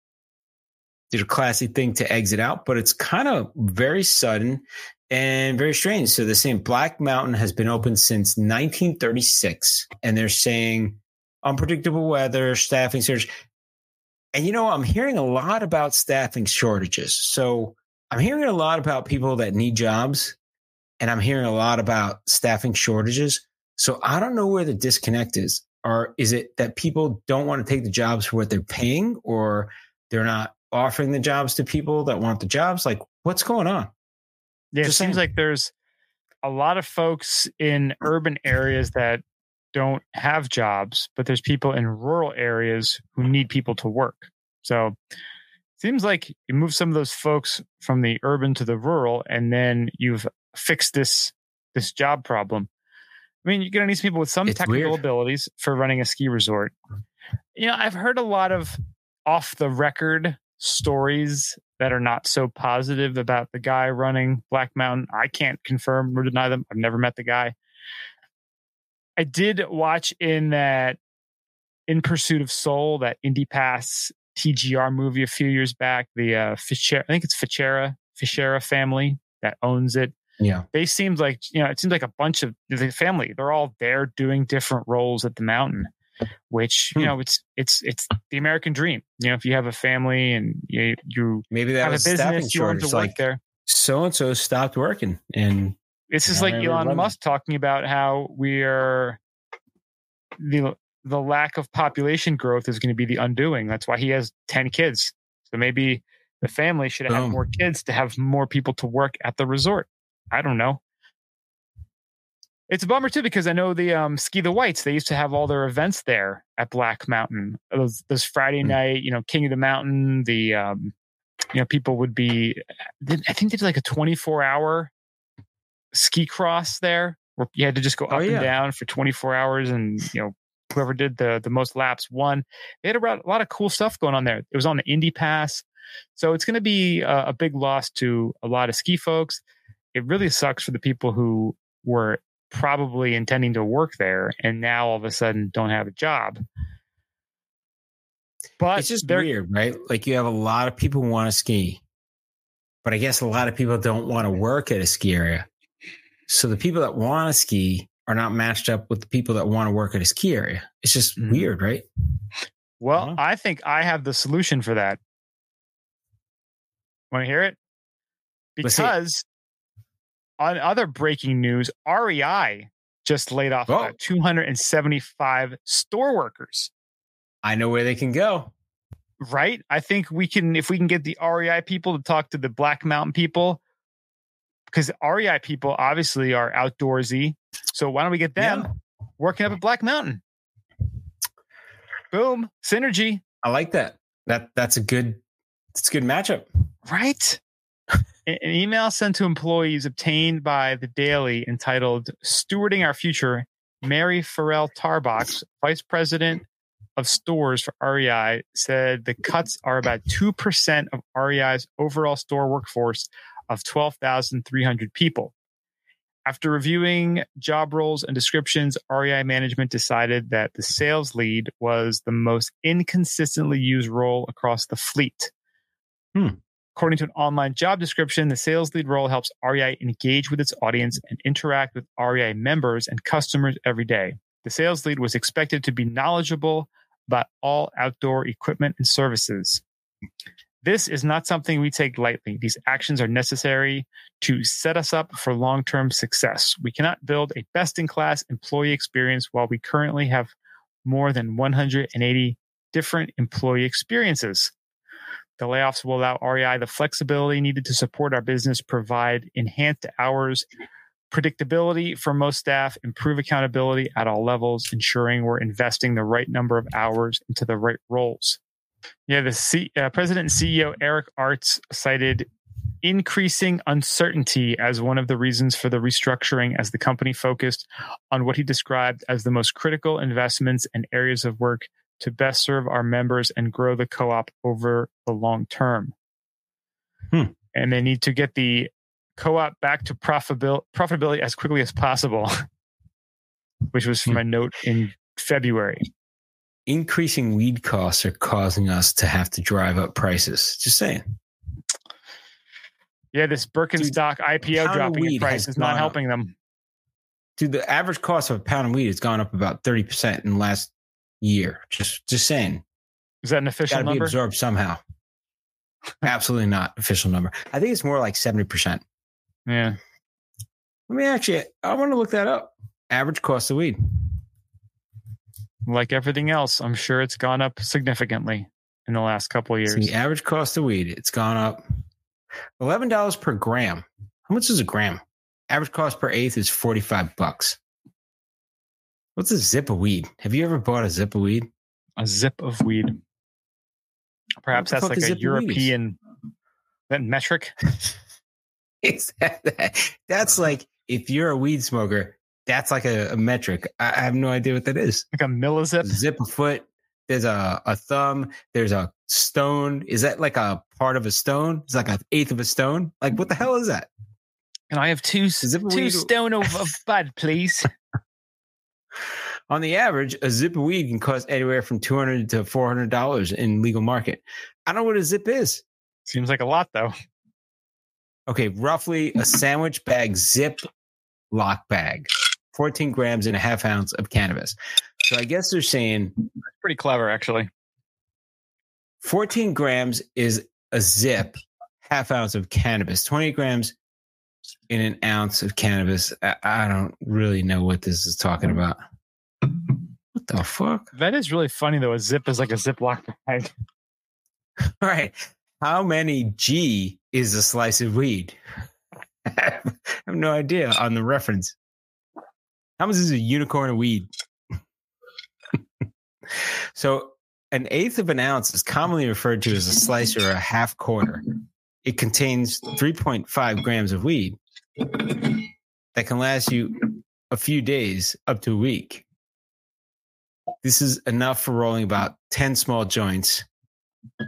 did a classy thing to exit out, but it's kind of very sudden and very strange. So they're saying Black Mountain has been open since 1936, and they're saying unpredictable weather, staffing surge. And you know, I'm hearing a lot about staffing shortages. So I'm hearing a lot about people that need jobs, and I'm hearing a lot about staffing shortages. So I don't know where the disconnect is. Or is it that people don't want to take the jobs for what they're paying, or they're not offering the jobs to people that want the jobs? Like, what's going on? Yeah, it seems saying. like there's a lot of folks in urban areas that don't have jobs, but there's people in rural areas who need people to work. So seems like you move some of those folks from the urban to the rural, and then you've fixed this this job problem. I mean, you're going to need some people with some It's technical weird. abilities for running a ski resort. You know, I've heard a lot of off the record stories that are not so positive about the guy running Black Mountain. I can't confirm or deny them. I've never met the guy. I did watch in that In Pursuit of Soul, that Indy Pass TGR movie a few years back. The uh, Fichera, I think it's Fichera, Fichera family that owns it Yeah. they seemed like you know it seems like a bunch of the family they're all there doing different roles at the mountain which you Hmm. know it's it's it's the american dream you know if you have a family and you you Maybe that have a was staffing business you want shortage. to work Like there so and so stopped working, and this is like elon musk talking about how we are the the lack of population growth is going to be the undoing that's why he has 10 kids so maybe the family should have Boom. more kids to have more people to work at the resort i don't know It's a bummer too because I know the um, Ski the Whites. They used to have all their events there at Black Mountain. Those, those Friday Hmm. night, you know, King of the Mountain. The um, you know people would be. I think they did like a twenty four hour ski cross there, where you had to just go Oh, up yeah. and down for twenty four hours, and you know whoever did the the most laps won. They had a, lot- a lot of cool stuff going on there. It was on the Indy Pass, so it's going to be a, a big loss to a lot of ski folks. it really sucks for the people who were probably intending to work there and now all of a sudden don't have a job. But it's just weird, right? Like you have a lot of people who want to ski, but I guess a lot of people don't want to work at a ski area. So the people that want to ski are not matched up with the people that want to work at a ski area. It's just Mhm. weird, right? Well, Uh-huh. I think I have the solution for that. Want to hear it? Let's hear it. Because on other breaking news, REI just laid off Oh. about 275 store workers. I know where they can go. Right? I think we can, if we can get the REI people to talk to the Black Mountain people, because REI people obviously are outdoorsy. So why don't we get them Yeah. working up at Black Mountain? Boom, synergy. I like that. That that's a good it's a good matchup. Right. An email sent to employees obtained by the Daily entitled Stewarding Our Future, Mary Farrell Tarbox, Vice President of Stores for REI, said the cuts are about 2% of REI's overall store workforce of 12,300 people. After reviewing job roles and descriptions, REI management decided that the sales lead was the most inconsistently used role across the fleet. Hmm. According to an online job description, the sales lead role helps REI engage with its audience and interact with REI members and customers every day. The sales lead was expected to be knowledgeable about all outdoor equipment and services. This is not something we take lightly. These actions are necessary to set us up for long term success. We cannot build a best in class employee experience while we currently have more than 180 different employee experiences. The layoffs will allow REI the flexibility needed to support our business, provide enhanced hours, predictability for most staff, improve accountability at all levels, ensuring we're investing the right number of hours into the right roles. Yeah, the C, uh, president and CEO Eric Artz cited increasing uncertainty as one of the reasons for the restructuring as the company focused on what he described as the most critical investments and areas of work to best serve our members and grow the co-op over the long term. Hmm. And they need to get the co-op back to profitabil- profitability as quickly as possible, which was from Hmm. a note in February. Increasing weed costs are causing us to have to drive up prices. Just saying. Yeah, this Birkenstock IPO pound dropping in price is not gone up. helping them. Dude, the average cost of a pound of weed has gone up about 30% in the last year. Just just saying. Is that an official Gotta be absorbed somehow. Absolutely not official number. I think it's more like 70%. Yeah. Let me actually I want to look that up. Average cost of weed. Like everything else, I'm sure it's gone up significantly in the last couple of years. the average cost of weed, it's gone up eleven dollars per gram. How much is a gram? Average cost per eighth is forty five bucks. What's a zip of weed? Have you ever bought a zip of weed? A zip of weed. Perhaps that's like a zip of weed? European that metric. Is that- that's like if you're a weed smoker, that's like a, a metric. I, I have no idea what that is. Like a millizip. Zip a foot. There's a, a thumb. There's a stone. Is that like a part of a stone? It's like an eighth of a stone. Like what the hell is that? And I have two Zip two weed- stone of, of bud, please. On the average, a zip of weed can cost anywhere from two hundred to four hundred dollars in legal market. I don't know what a zip is. Seems like a lot though. Okay, roughly a sandwich bag zip lock bag, fourteen grams and a half ounce of cannabis. So I guess they're saying Pretty clever, actually. 14 grams is a zip, half ounce of cannabis, 20 grams in an ounce of cannabis. I, I don't really know what this is talking about. What the fuck? That is really funny though. A zip is like a Ziploc bag. All right. How many G is a slice of weed? I have no idea on the reference. How much is a unicorn of weed? so, an eighth of an ounce is commonly referred to as a slice or a half quarter. It contains 3.5 grams of weed that can last you a few days up to a week. This is enough for rolling about 10 small joints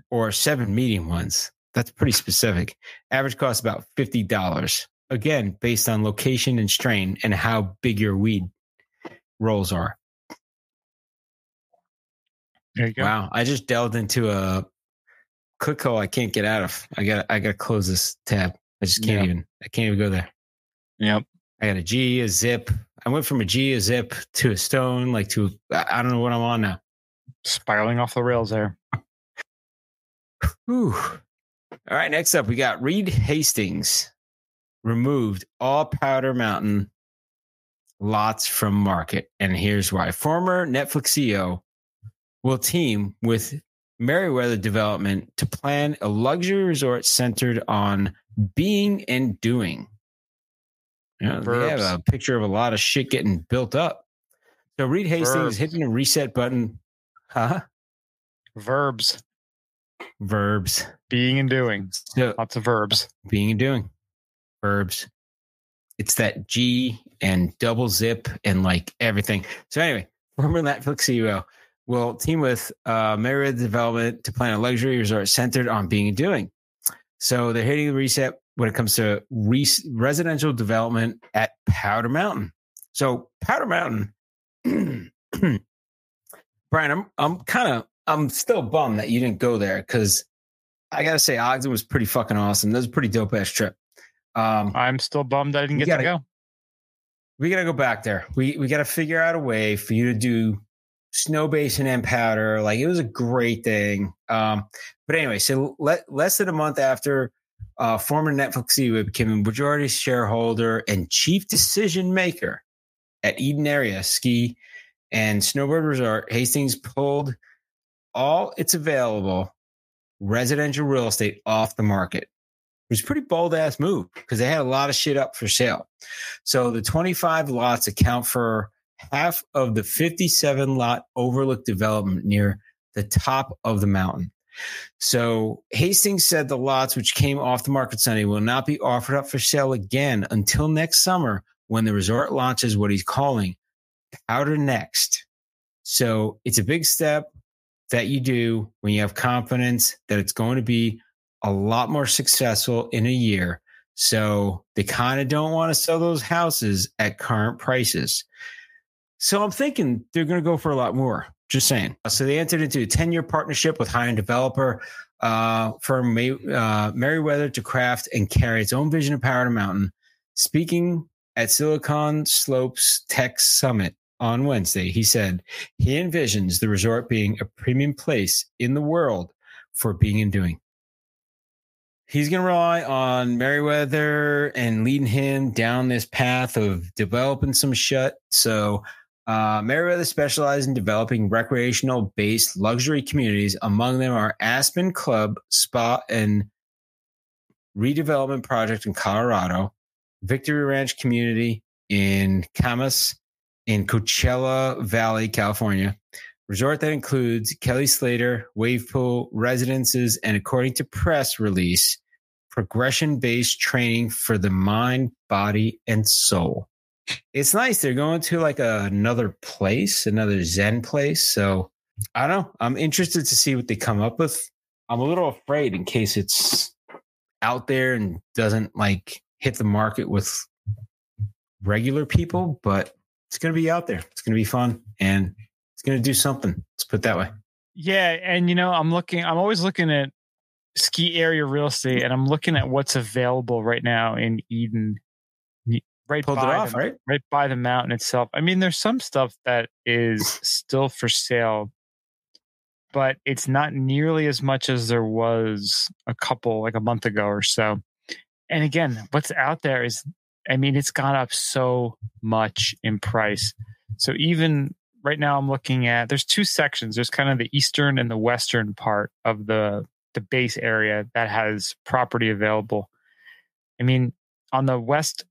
or seven medium ones. That's pretty specific. Average cost about $50 again based on location and strain and how big your weed rolls are. There you go. Wow, I just delved into a click hole I can't get out of. I got I got to close this tab. I just can't Yeah. even. I can't even go there. Yep. I got a G, a zip. I went from a G, a zip to a stone, like to I I don't know what I'm on now. Spiraling off the rails there. Whew. All right, next up we got Reed Hastings removed all Powder Mountain lots from market, and here's why: former Netflix CEO will team with Meriwether Development to plan a luxury resort centered on being and doing. You know, they have a picture of a lot of shit getting built up. So Reed Hastings Verbs. hitting the reset button. Huh? Verbs. Verbs. Being and doing. So Lots of verbs. being and doing verbs it's that g and double zip and like everything so anyway former netflix ceo will team with uh Marriott development to plan a luxury resort centered on being and doing so they're hitting the reset when it comes to re- residential development at powder mountain so powder mountain brian i'm i'm kind of i'm still bummed that you didn't go there because I gotta say, Ogden was pretty fucking awesome. That was a pretty dope ass trip. Um, I'm still bummed I didn't get to gotta- go. we gotta go back there. We we gotta figure out a way for you to do snow basin and powder. Like it was a great thing. Um, but anyway, so le- less than a month after uh, former Netflix CEO became a majority shareholder and chief decision maker at Eden Area Ski and Snowboard Resort, Hastings pulled all its available residential real estate off the market. It was pretty bold ass move because they had a lot of shit up for sale. So the 25 lots account for half of the 57 lot overlook development near the top of the mountain. So Hastings said the lots which came off the market Sunday will not be offered up for sale again until next summer when the resort launches what he's calling Powder Next. So it's a big step that you do when you have confidence that it's going to be a lot more successful in a year. So they kind of don't want to sell those houses at current prices. So I'm thinking they're going to go for a lot more. Just saying. So they entered into a 10 year partnership with high end developer uh, firm May, uh, Merriweather to craft and carry its own vision of Powder Mountain. Speaking at Silicon Slopes Tech Summit on Wednesday, he said he envisions the resort being a premium place in the world for being and doing. He's going to rely on Merriweather and leading him down this path of developing some shut. So, uh, Merriweather specializes in developing recreational based luxury communities. Among them are Aspen Club, Spa, and Redevelopment Project in Colorado, Victory Ranch Community in Kamas, in Coachella Valley, California. Resort that includes Kelly Slater, wave pool, residences, and according to press release, progression based training for the mind, body, and soul. It's nice. They're going to like another place, another Zen place. So I don't know. I'm interested to see what they come up with. I'm a little afraid in case it's out there and doesn't like hit the market with regular people, but it's going to be out there. It's going to be fun and it's going to do something. Let's put that way. Yeah, and you know, I'm looking. I'm always looking at ski area real estate, and I'm looking at what's available right now in Eden, right Pulled it off, the, right? right by the mountain itself. I mean, there's some stuff that is still for sale, but it's not nearly as much as there was a couple like a month ago or so. And again, what's out there is, I mean, it's gone up so much in price. So even right now I'm looking at there's two sections. There's kind of the eastern and the western part of the the base area that has property available. I mean, on the west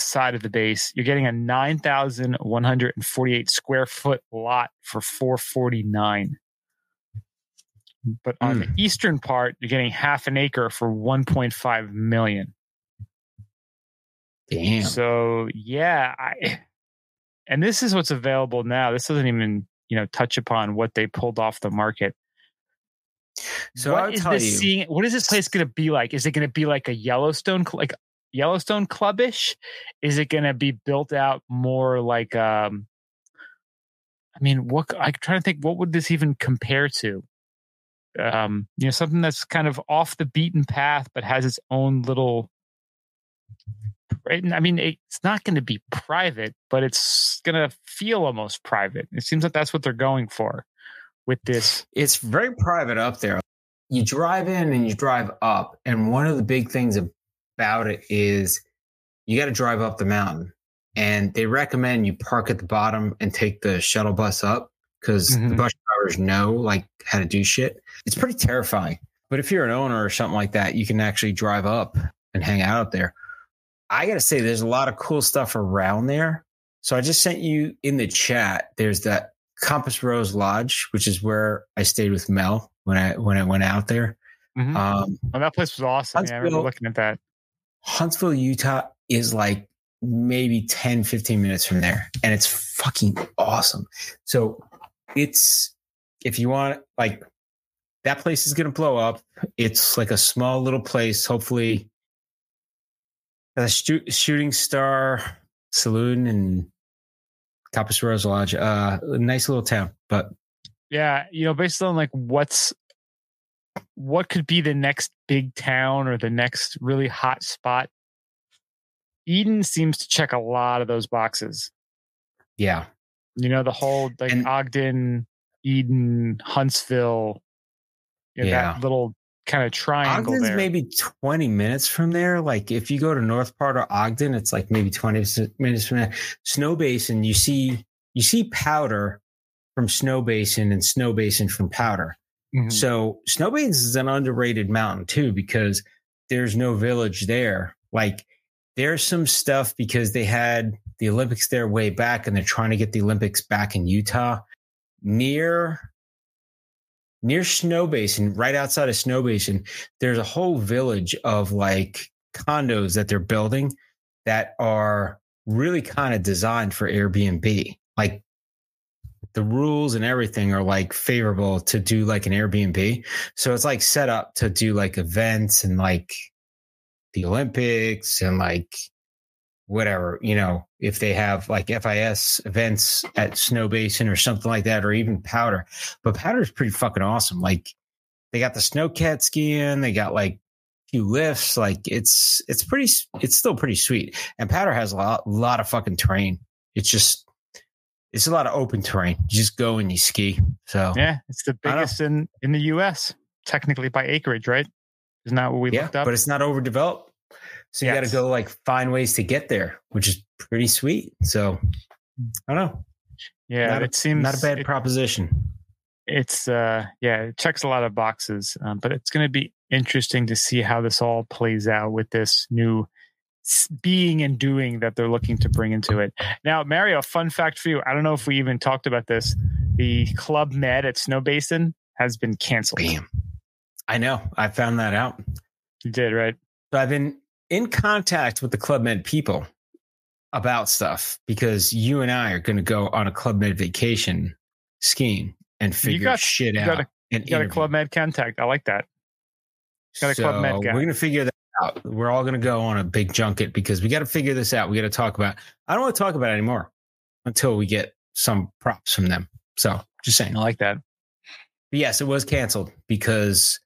side of the base, you're getting a 9,148 square foot lot for 449. But on the hmm. eastern part, you're getting half an acre for 1.5 million. Damn. So yeah, I and this is what's available now. This doesn't even you know touch upon what they pulled off the market. So What is this you, seeing? What is this place going to be like? Is it going to be like a Yellowstone? Like Yellowstone clubbish? Is it going to be built out more like um I mean, what I'm trying to think what would this even compare to? Um, you know, something that's kind of off the beaten path but has its own little I mean, it's not going to be private, but it's going to feel almost private. It seems like that's what they're going for with this. It's very private up there. You drive in and you drive up, and one of the big things about it is you got to drive up the mountain. And they recommend you park at the bottom and take the shuttle bus up because mm-hmm. the bus drivers know like how to do shit. It's pretty terrifying. But if you're an owner or something like that, you can actually drive up and hang out up there. I got to say, there's a lot of cool stuff around there. So I just sent you in the chat. There's that Compass Rose Lodge, which is where I stayed with Mel when I when I went out there. Mm-hmm. Um, oh, that place was awesome. Yeah, I remember looking at that. Huntsville, Utah is like maybe 10, 15 minutes from there. And it's fucking awesome. So it's, if you want, like, that place is going to blow up. It's like a small little place. Hopefully, a shooting star saloon and Rose Lodge. Uh, a nice little town, but yeah, you know, based on like what's what could be the next big town or the next really hot spot, Eden seems to check a lot of those boxes. Yeah, you know, the whole like and, Ogden, Eden, Huntsville, you know, yeah. that little kind of triangle Ogden's there. maybe 20 minutes from there. Like if you go to north part of Ogden, it's like maybe 20 minutes from there. Snowbasin, you see you see powder from Snow Basin and Snow Basin from powder. Mm-hmm. So Snowbasin is an underrated mountain too because there's no village there. Like there's some stuff because they had the Olympics there way back and they're trying to get the Olympics back in Utah. Near near Snowbasin, right outside of Snowbasin, there's a whole village of like condos that they're building that are really kind of designed for Airbnb. Like the rules and everything are like favorable to do like an Airbnb. So it's like set up to do like events and like the Olympics and like whatever, you know, if they have like FIS events at Snow Basin or something like that, or even Powder. But Powder is pretty fucking awesome. Like they got the snowcat skiing, they got like few lifts. Like it's it's pretty it's still pretty sweet. And Powder has a lot, lot of fucking terrain. It's just it's a lot of open terrain. You just go and you ski. So yeah, it's the biggest in in the U.S. technically by acreage, right? Isn't that what we yeah, looked up? But it's not overdeveloped. So you yes. got to go like find ways to get there, which is pretty sweet. So I don't know. Yeah, not it a, seems not a bad it, proposition. It's uh yeah, it checks a lot of boxes, um, but it's going to be interesting to see how this all plays out with this new being and doing that they're looking to bring into it. Now, Mario, fun fact for you. I don't know if we even talked about this. The Club Med at Snow Basin has been canceled. Bam. I know. I found that out. You did, right? So I've been in contact with the Club Med people about stuff because you and I are going to go on a Club Med vacation skiing and figure got, shit out. Got a, and you got a Club Med contact. I like that. Got a so Club Med guy. We're going to figure that out. We're all going to go on a big junket because we got to figure this out. We got to talk about. I don't want to talk about it anymore until we get some props from them. So just saying. I like that. But yes, it was canceled because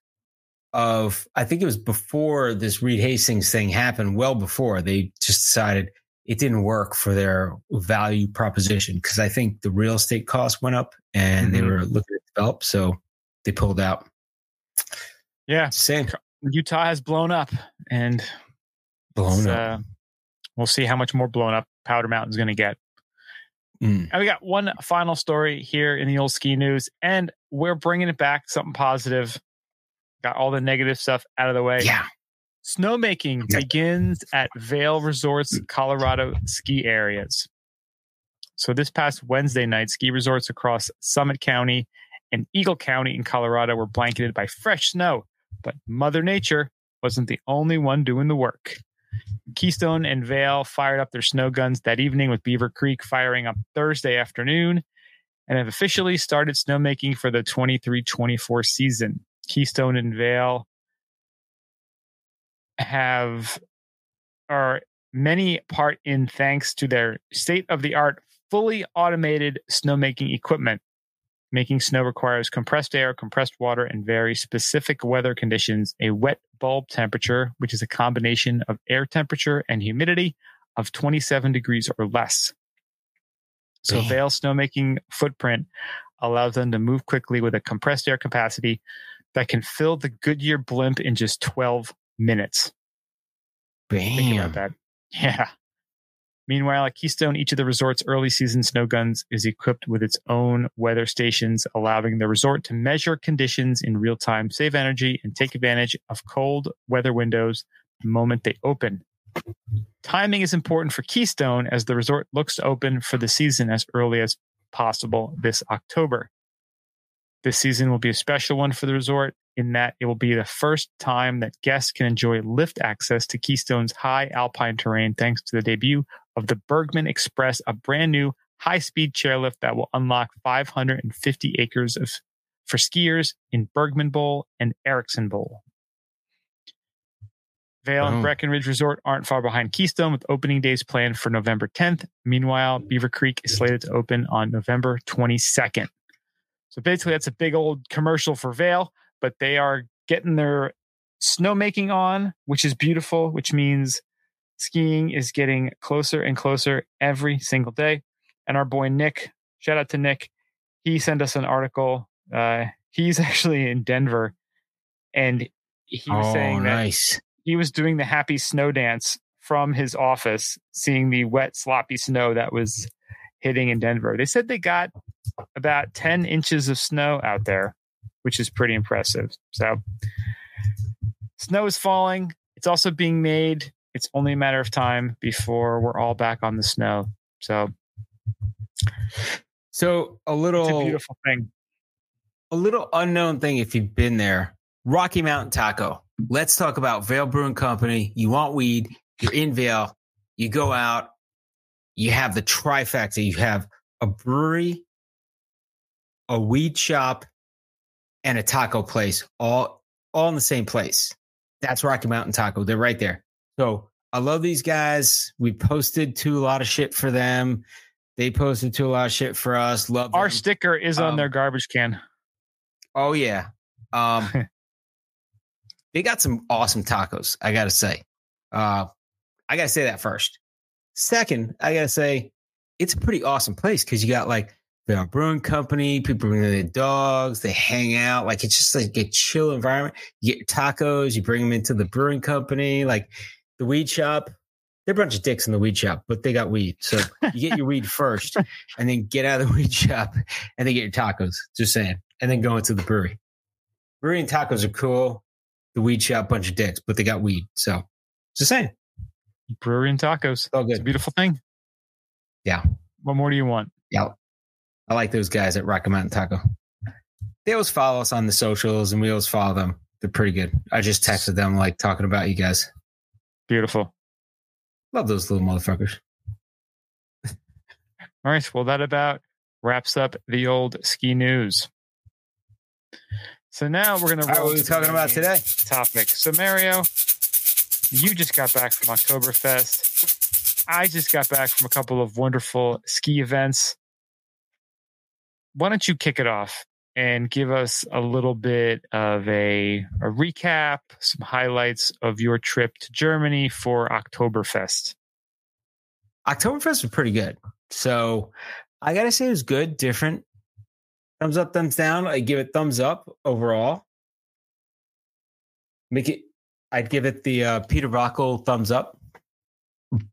of I think it was before this Reed Hastings thing happened, well before they just decided it didn't work for their value proposition because I think the real estate costs went up and mm-hmm. they were looking to develop, so they pulled out. Yeah, same. Utah has blown up and blown up. Uh, we'll see how much more blown up Powder Mountain's going to get. Mm. And we got one final story here in the old ski news, and we're bringing it back something positive got all the negative stuff out of the way. Yeah. Snowmaking yeah. begins at Vail Resorts, Colorado ski areas. So this past Wednesday night, ski resorts across Summit County and Eagle County in Colorado were blanketed by fresh snow, but Mother Nature wasn't the only one doing the work. Keystone and Vail fired up their snow guns that evening, with Beaver Creek firing up Thursday afternoon, and have officially started snowmaking for the 23 24 season. Keystone and Vail have are many part in thanks to their state of the art, fully automated snowmaking equipment. Making snow requires compressed air, compressed water, and very specific weather conditions. A wet bulb temperature, which is a combination of air temperature and humidity of 27 degrees or less. So, Damn. Vail snowmaking footprint allows them to move quickly with a compressed air capacity that can fill the Goodyear blimp in just 12 minutes. Think Bam. about that. Yeah. Meanwhile, at Keystone, each of the resort's early season snow guns is equipped with its own weather stations, allowing the resort to measure conditions in real time, save energy, and take advantage of cold weather windows the moment they open. Timing is important for Keystone as the resort looks to open for the season as early as possible this October. This season will be a special one for the resort in that it will be the first time that guests can enjoy lift access to Keystone's high alpine terrain thanks to the debut of the Bergman Express, a brand new high speed chairlift that will unlock 550 acres of for skiers in Bergman Bowl and Erickson Bowl. Vail and Breckenridge Resort aren't far behind Keystone with opening days planned for November 10th. Meanwhile, Beaver Creek is slated to open on November 22nd. So basically, that's a big old commercial for Vail, but they are getting their snowmaking on, which is beautiful, which means skiing is getting closer and closer every single day. And our boy Nick, shout out to Nick, he sent us an article. Uh, he's actually in Denver, and he was oh, saying that nice. he was doing the happy snow dance from his office, seeing the wet, sloppy snow that was hitting in Denver. They said they got about 10 inches of snow out there, which is pretty impressive. So, snow is falling. It's also being made. It's only a matter of time before we're all back on the snow. So, So a it's little a beautiful thing. a little unknown thing if you've been there. Rocky Mountain Taco. Let's talk about Vail Brewing Company. You want weed, you're in Vail, you go out, you have the trifecta. You have a brewery, a weed shop, and a taco place, all all in the same place. That's Rocky Mountain Taco. They're right there. So I love these guys. We posted to a lot of shit for them. They posted to a lot of shit for us. Love Our them. sticker is on Um, their garbage can. Oh yeah. Um they got some awesome tacos, I gotta say. Uh I gotta say that first. Second, I gotta say it's a pretty awesome place because you got like the brewing company, people bring their dogs, they hang out. Like it's just like a chill environment. You get your tacos, you bring them into the brewing company, like the weed shop. They're a bunch of dicks in the weed shop, but they got weed. So you get your weed first and then get out of the weed shop and then get your tacos. Just saying. And then go into the brewery. Brewery and tacos are cool. The weed shop, bunch of dicks, but they got weed. So just saying. Brewery and tacos. It's all It's a good. beautiful thing. Yeah. What more do you want? Yeah. I like those guys at Rocky Mountain Taco. They always follow us on the socials and we always follow them. They're pretty good. I just texted them like talking about you guys. Beautiful. Love those little motherfuckers. All right. Well, that about wraps up the old ski news. So now we're going to what are we talking about today? topic. So Mario, you just got back from Oktoberfest. I just got back from a couple of wonderful ski events. Why don't you kick it off and give us a little bit of a, a recap, some highlights of your trip to Germany for Oktoberfest? Oktoberfest was pretty good. So I gotta say it was good, different. Thumbs up, thumbs down. I give it thumbs up overall. Make it I'd give it the uh, Peter Rockel thumbs up.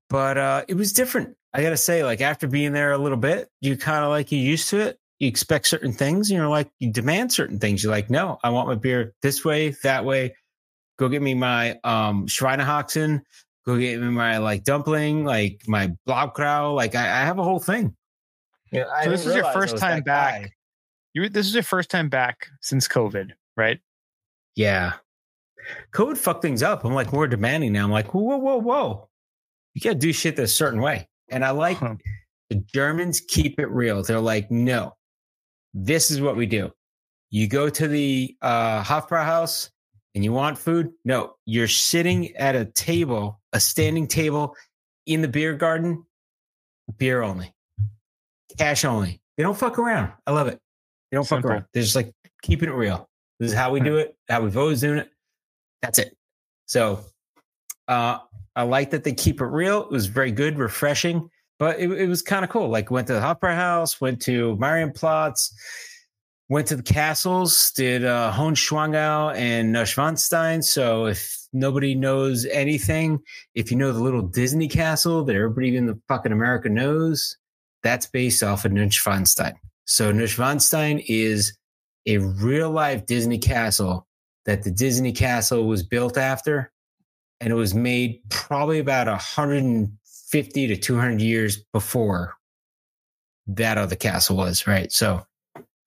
But uh it was different. I gotta say, like after being there a little bit, you kind of like you used to it. You expect certain things, and you're like, you demand certain things. You're like, no, I want my beer this way, that way. Go get me my um Schweinehaxen go get me my like dumpling, like my blaukraut. Like I, I have a whole thing. Yeah, I So this is your first time back. guy. You this is your first time back since COVID, right? Yeah. COVID fucked things up. I'm like more demanding now. I'm like, whoa, whoa, whoa, whoa. You gotta do shit a certain way. And I like Huh. the Germans keep it real. They're like, no, this is what we do. You go to the uh Hofbrauhaus, and you want food? No, you're sitting at a table, a standing table in the beer garden, beer only, cash only. They don't fuck around. I love it. They don't Simple. fuck around. They're just like keeping it real. This is how we do it, how we've always done it. That's it. So uh, I like that they keep it real. It was very good, refreshing, but it, it was kind of cool. Like went to the Opera House, went to Marienplatz, went to the castles, did uh, Hohenschwangau and Neuschwanstein. So if nobody knows anything, if you know the little Disney castle that everybody in the fucking America knows, that's based off of Neuschwanstein. So Neuschwanstein is a real life Disney castle that the Disney castle was built after. And it was made probably about 150 to 200 years before that other castle was, right? So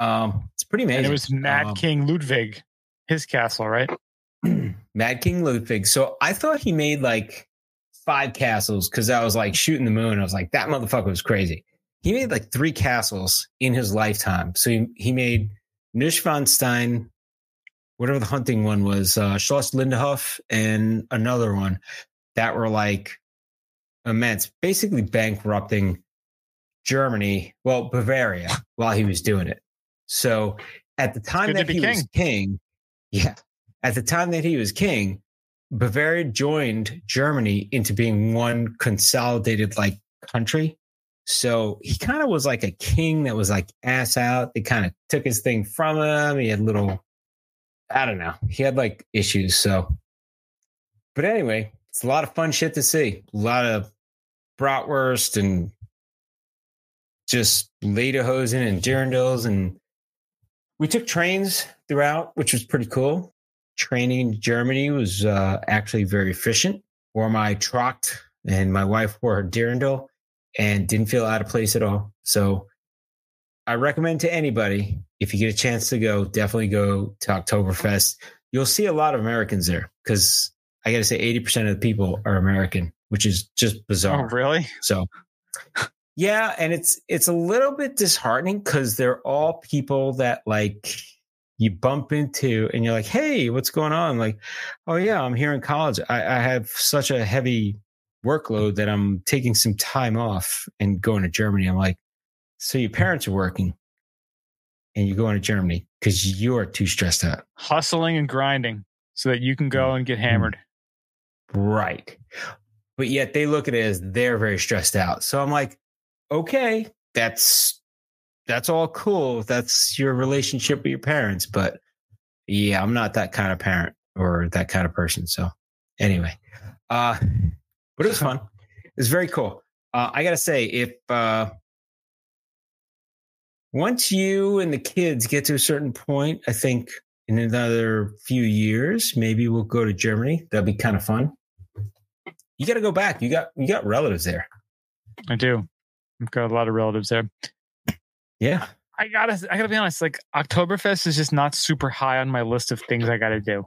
um, it's pretty amazing. And it was Mad Um, King Ludwig, his castle, right? Mad King Ludwig. So I thought he made like five castles because I was like shooting the moon. I was like, that motherfucker was crazy. He made like three castles in his lifetime. So he, he made Neuschwanstein, whatever the hunting one was, uh, Schloss Linderhof, and another one that were like immense, basically bankrupting Germany, well, Bavaria, while he was doing it. So at the time that he was king, yeah, at the time that he was king, Bavaria joined Germany into being one consolidated like country. So he kind of was like a king that was like ass out. They kind of took his thing from him. He had little, I don't know. He had like issues. So, but anyway, it's a lot of fun shit to see. A lot of bratwurst and just lederhosen and dirndls. And we took trains throughout, which was pretty cool. Training in Germany was uh, actually very efficient. Wore my Tracht and my wife wore her dirndl and didn't feel out of place at all. So I recommend to anybody, if you get a chance to go, definitely go to Oktoberfest. You'll see a lot of Americans there because I got to say 80% of the people are American, which is just bizarre. Oh, really? So yeah, and it's it's a little bit disheartening because they're all people that like you bump into and you're like, hey, what's going on? Like, oh yeah, I'm here in college. I, I have such a heavy workload that I'm taking some time off and going to Germany. I'm like, so your parents are working and you're going to Germany because you're too stressed out. Hustling and grinding so that you can go mm-hmm. and get hammered. Right. But yet they look at it as they're very stressed out. So I'm like, okay, that's that's all cool. That's your relationship with your parents. But yeah, I'm not that kind of parent or that kind of person. So anyway. Uh but it was fun. It was very cool. Uh I gotta say, if uh once you and the kids get to a certain point, I think in another few years, maybe we'll go to Germany. That'd be kind of fun. You got to go back. You got you got relatives there. I do. I've got a lot of relatives there. Yeah. I gotta, I gotta be honest. Like Oktoberfest is just not super high on my list of things I gotta do.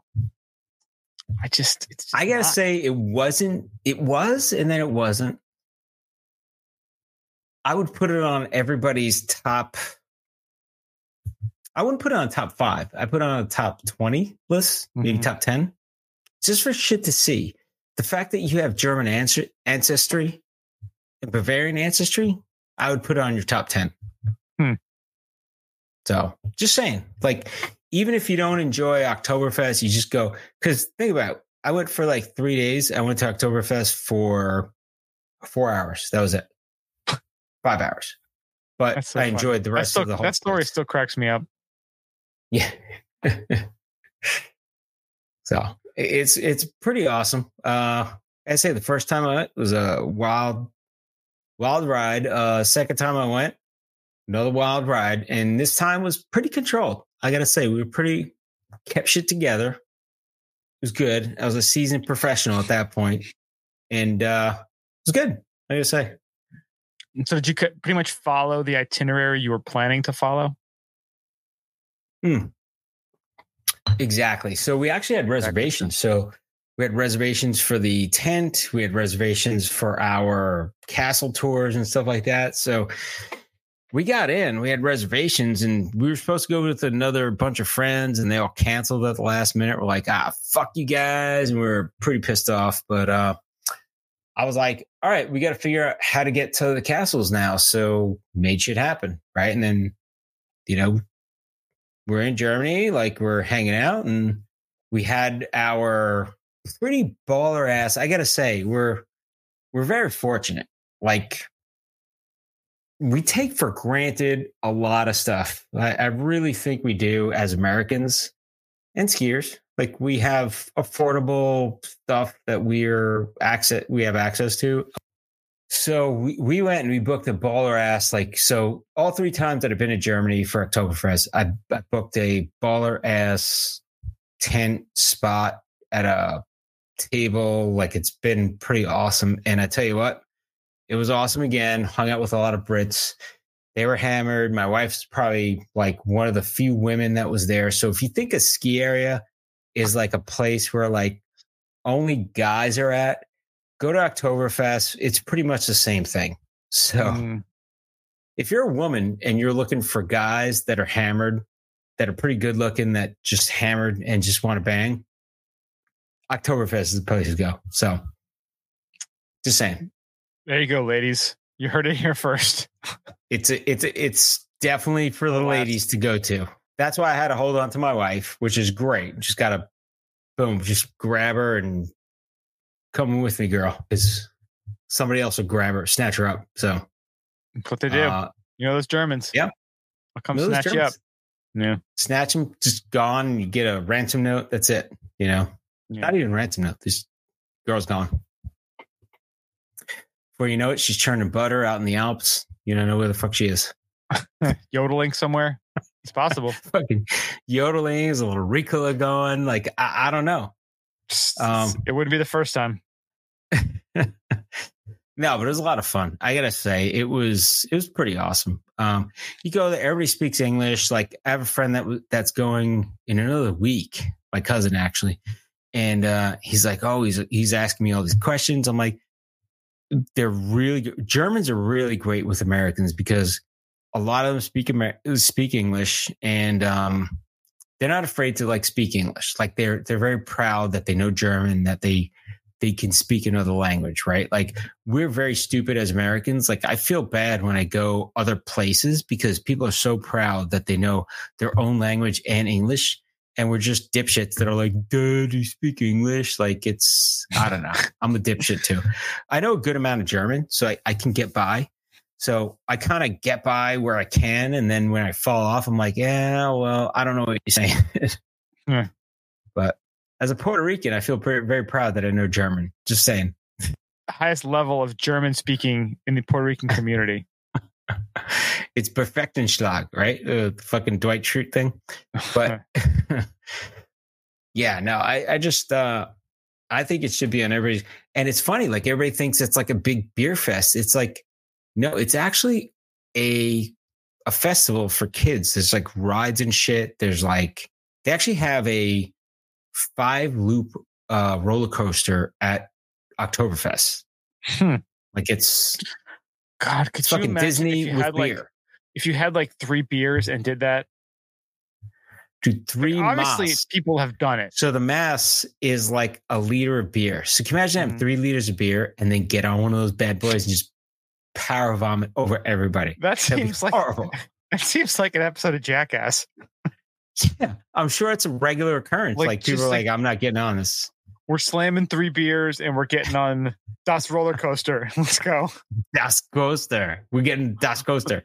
I just, it's. Just I gotta not. say, it wasn't. It was, and then it wasn't. I would put it on everybody's top. I wouldn't put it on top five. I put it on a top twenty list, maybe Mhm. top ten, just for shit to see. The fact that you have German ancestry and Bavarian ancestry, I would put on your top ten. Hmm. So, just saying, like, even if you don't enjoy Oktoberfest, you just go. Because think about it. I went for like three days. I went to Oktoberfest for four hours. That was it. Five hours. But so I enjoyed the rest still, of the whole that story place. still cracks me up. Yeah. so it's it's pretty awesome. Uh I say the first time I went was a wild wild ride. Uh second time I went, another wild ride. And this time was pretty controlled. I gotta say, we were pretty kept shit together. It was good. I was a seasoned professional at that. And uh it was good. I gotta say. So did you pretty much follow the itinerary you were planning to follow? Exactly. So we actually had reservations. So we had reservations for the tent. We had reservations for our castle tours and stuff like that. So we got in. We had reservations, and we were supposed to go with another bunch of friends, and they all canceled at the last minute. We're like, ah, fuck you guys, and we are pretty pissed off. But uh, I was like, all right, we got to figure out how to get to the castles now. So made shit happen, right? And then, you know, we're in Germany, like we're hanging out, and we had our pretty baller ass. I gotta say, we're we're very fortunate. Like we take for granted a lot of stuff. I, I, really think we do as Americans and skiers. Like we have affordable stuff that we're access we have access to. So we, we went and we booked a baller ass like so all three times that I've been to Germany for Oktoberfest, I, I booked a baller ass tent spot at a table. Like it's been pretty awesome. And I tell you what, it was awesome again. Hung out with a lot of Brits. They were hammered. My wife's probably like one of the few women that was there. So if you think a ski area is like a place where like only guys are at, go to Oktoberfest. It's pretty much the same thing. So mm. if you're a woman and you're looking for guys that are hammered, that are pretty good looking, that just hammered and just want to bang, Oktoberfest is the place to go. So just saying. There you go, ladies. You heard it here first. it's a, it's a, it's definitely for the ladies to go to. That's why I had to hold on to my wife, which is great. Just gotta boom, just grab her and come with me, girl. Because somebody else will grab her, snatch her up. So that's what they do. Uh, you know those Germans. Yeah. I'll come snatch you up. Yeah. Snatch them, just gone. You get a ransom note. That's it. You know, yeah. not even ransom note. This girl's gone. Before you know it, she's churning butter out in the Alps. You don't know where the fuck she is. yodeling somewhere. It's possible. Fucking yodeling is a little Ricola going. Like I, I don't know. Um, it wouldn't be the first time. no, but it was a lot of fun. I gotta say, it was it was pretty awesome. Um, you go there, everybody speaks English. Like I have a friend that that's going in another week. My cousin actually, and uh, he's like, oh, he's he's asking me all these questions. I'm like, they're really Germans are really great with Americans because a lot of them speak Amer- speak English and um, they're not afraid to like speak English. Like they're they're very proud that they know German, that they they can speak another language, right? Like we're very stupid as Americans. Like I feel bad when I go other places because people are so proud that they know their own language and English and we're just dipshits that are like, "Dad, you speak English?" Like it's, I don't know. I'm a dipshit too. I know a good amount of German, so I, I can get by. So I kind of get by where I can, and then when I fall off, I'm like, "Yeah, well, I don't know what you're saying." yeah. But as a Puerto Rican, I feel very, very proud that I know German. Just saying. Highest level of German speaking in the Puerto Rican community. it's Perfektenschlag, right? Uh, the fucking Dwight Schrute thing. But yeah, no, I, I just, uh, I think it should be on everybody's. And it's funny, like everybody thinks it's like a big beer fest. It's like, no, it's actually a a festival for kids. There's like rides and shit. There's like they actually have a five loop uh, roller coaster at Oktoberfest. Hmm. Like it's God, could fucking Disney with beer. Like, if you had like three beers and did that, Dude, three like, obviously mass. people have done it. So the mass is like a liter of beer. So can you imagine having mm-hmm. three liters of beer and then get on one of those bad boys and just power vomit over everybody? That seems like horrible. That seems like an episode of Jackass. Yeah, I'm sure it's a regular occurrence. Like, like people are like, like, I'm not getting on this we're slamming three beers and we're getting on Das roller coaster. Let's go. Das coaster. We're getting Das coaster.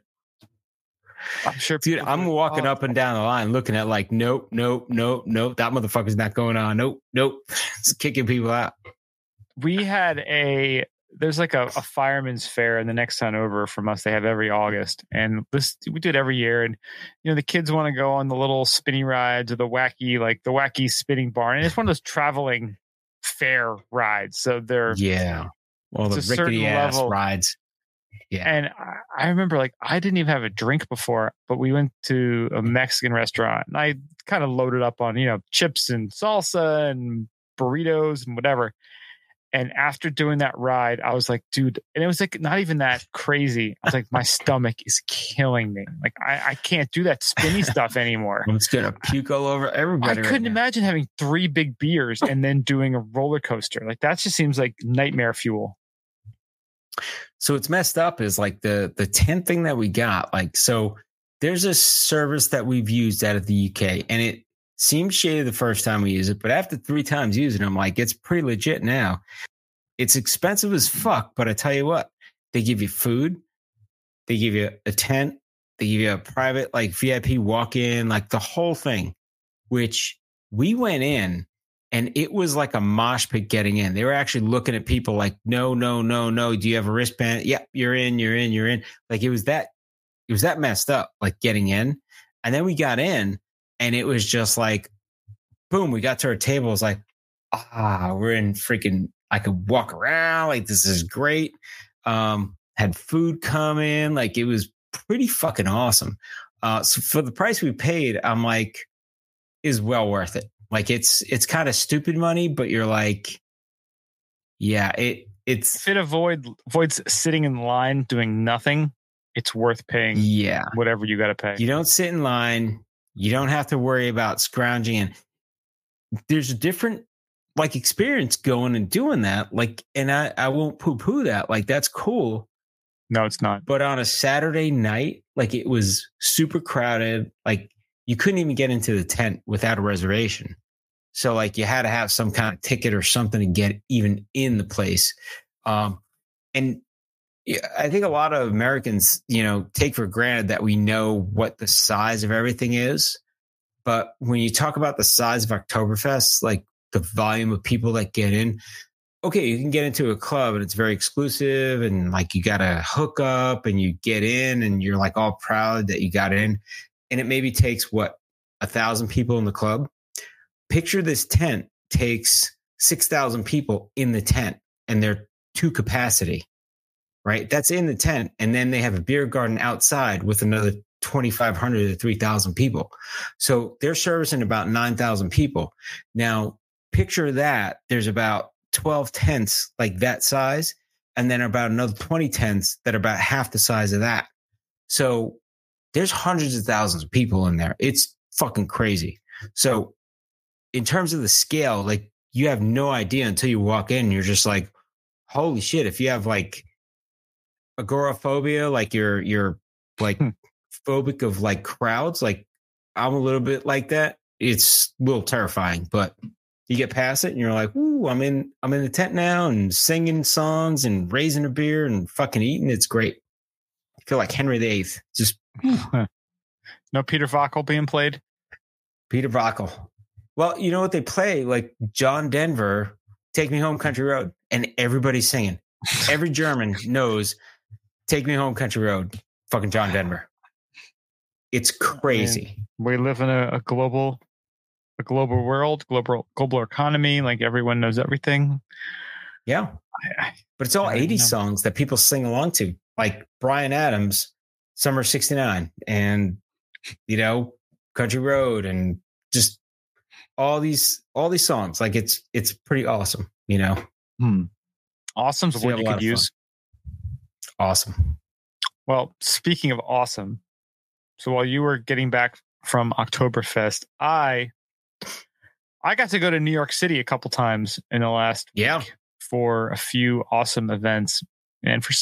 I'm sure, dude. I'm walking oh. up and down the line, looking at like, nope, nope, nope, nope. That motherfucker's not going on. Nope, nope. It's kicking people out. We had a there's like a, a, fireman's fair in the next town over from us. They have every August, and this we do it every year. And you know, the kids want to go on the little spinny rides or the wacky, like the wacky spinning barn. And it's one of those traveling fair rides. So they're yeah, well the rickety ass level. rides. Yeah, and I, I remember like I didn't even have a drink before, but we went to a Mexican restaurant and I kind of loaded up on you know chips and salsa and burritos and whatever. And after doing that ride, I was like, dude, and it was like not even that crazy. I was like, my stomach is killing me. Like I, I can't do that spinny stuff anymore. I'm just gonna puke all over I everybody. right couldn't imagine having three big beers and then doing a roller coaster. Like that just seems like nightmare fuel. So it's messed up is like the the 10 thing that we got. Like, so there's a service that we've used out of the UK and it seemed shady the first time we use it, but after three times using it, I'm like, it's pretty legit now. It's expensive as fuck, but I tell you what, they give you food, they give you a tent, they give you a private like VIP walk in, like the whole thing, which we went in and it was like a mosh pit getting in. They were actually looking at people like, no, no, no, no. Do you have a wristband? Yep, you're in, you're in, you're in. Like it was that, it was that messed up, like getting in. And then we got in and it was just like, boom, we got to our table. It was like, ah, we're in freaking, I could walk around. Like this is great. Um, had food come in. Like it was pretty fucking awesome. Uh, so for the price we paid, I'm like, is well worth it. Like it's it's kind of stupid money, but you're like, yeah, it it's If it avoid avoids sitting in line doing nothing, it's worth paying yeah. whatever you got to pay. You don't sit in line. You don't have to worry about scrounging. And there's a different like experience going and doing that. Like, and I I won't poo poo that. Like that's cool. No, it's not. But on a Saturday night, like it was super crowded. Like you couldn't even get into the tent without a reservation. So like you had to have some kind of ticket or something to get even in the place. Um, and yeah, I think a lot of Americans, you know, take for granted that we know what the size of everything is. But when you talk about the size of Oktoberfest, like the volume of people that get in, okay, you can get into a club and it's very exclusive and like you got to hook up and you get in and you're like all proud that you got in. And it maybe takes what, a thousand people in the club? Picture this tent takes 6,000 people in the tent and they're to capacity, right? That's in the tent. And then they have a beer garden outside with another 2,500 to 3,000 people. So they're servicing about 9,000 people. Now, picture that there's about 12 tents like that size, and then about another 20 tents that are about half the size of that. So there's hundreds of thousands of people in there. It's fucking crazy. So in terms of the scale, like you have no idea until you walk in. You're just like, holy shit! If you have like agoraphobia, like you're you're like Hmm. phobic of like crowds, like I'm a little bit like that. It's a little terrifying, but you get past it and you're like, ooh, I'm in I'm in the tent now and singing songs and raising a beer and fucking eating. It's great. I feel like Henry VIII. Just no Peter Wackel being played. Peter Wackel. Well, you know what they play? Like John Denver, Take Me Home Country Road, and everybody's singing. Every German knows Take Me Home Country Road, fucking John Denver. It's crazy. We live in a, a global, a global world, global global economy. Like everyone knows everything. Yeah. But it's all I don't 80s know. songs that people sing along to, like Bryan Adams, Summer 69, and, you know, Country Road, and just all these all these songs like it's it's pretty awesome you know Hmm. Awesome's So you what you could use. Awesome Well, speaking of awesome, so while you were getting back from Oktoberfest, I I got to go to New York City a couple times in the last yeah week for a few awesome events, and for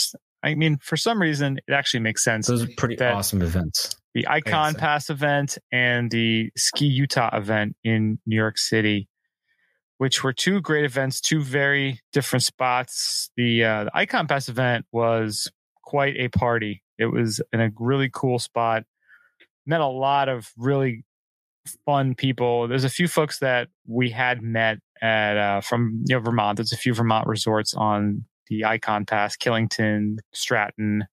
I mean, for some reason, it actually makes sense. those are pretty awesome events the Ikon. Pass event and the Ski Utah event in New York City, which were two great events, two very different spots. The, uh, the Ikon Pass event was quite a party. It was in a really cool spot. Met a lot of really fun people. There's a few folks that we had met at uh, from you know Vermont. There's a few Vermont resorts on the Ikon Pass, Killington, Stratton,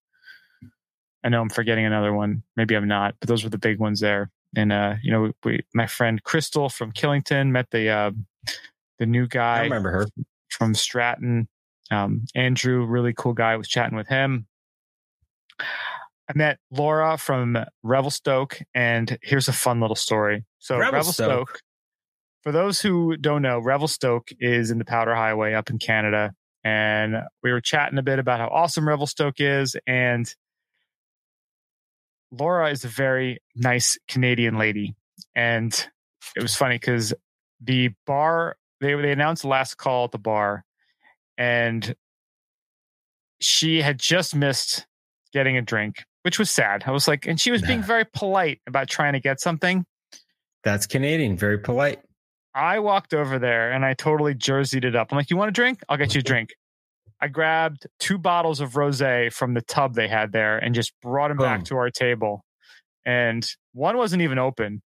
I know I'm forgetting another one. Maybe I'm not, but those were the big ones there. And uh, you know, we, my friend Crystal from Killington met the uh, the new guy. i remember her from Stratton. Um, Andrew, really cool guy. Was chatting with him. I met Laura from Revelstoke, and here's a fun little story. So Revelstoke? Revelstoke, for those who don't know, Revelstoke is in the Powder Highway up in Canada. And we were chatting a bit about how awesome Revelstoke is. And Laura is a very nice Canadian lady. And it was funny because the bar, they, they announced the last call at the bar. And she had just missed getting a drink, which was sad. I was like, and she was being very polite about trying to get something. That's Canadian. Very polite. I walked over there and I totally jerseyed it up. I'm like, you want a drink? I'll get you a drink. I grabbed two bottles of rose from the tub they had there and just brought them back to our table. And one wasn't even open,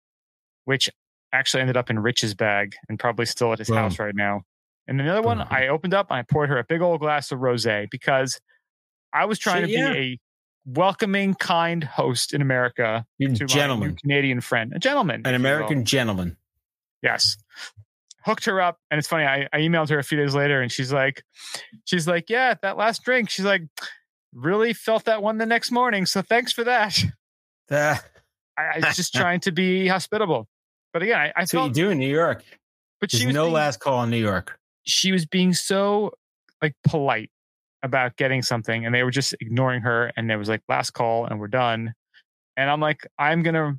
which actually ended up in Rich's bag and probably still at his house right now. And another one I opened up and I poured her a big old glass of rose because I was trying Shit, to yeah. be a welcoming, kind host in America You're to my new gentleman. Canadian friend, a gentleman, An if you will. American gentleman. Yes. Hooked her up. And it's funny, I, I emailed her a few days later and she's like, she's like, yeah, that last drink. She's like, really felt that one the next morning. So thanks for that. Ah, I, I was just trying to be hospitable. But again, I, I what you do in New York. but There's she was, no being, last call in New York. she was being so like polite about getting something and they were just ignoring her. And there was like last call and we're done. And I'm like, I'm going to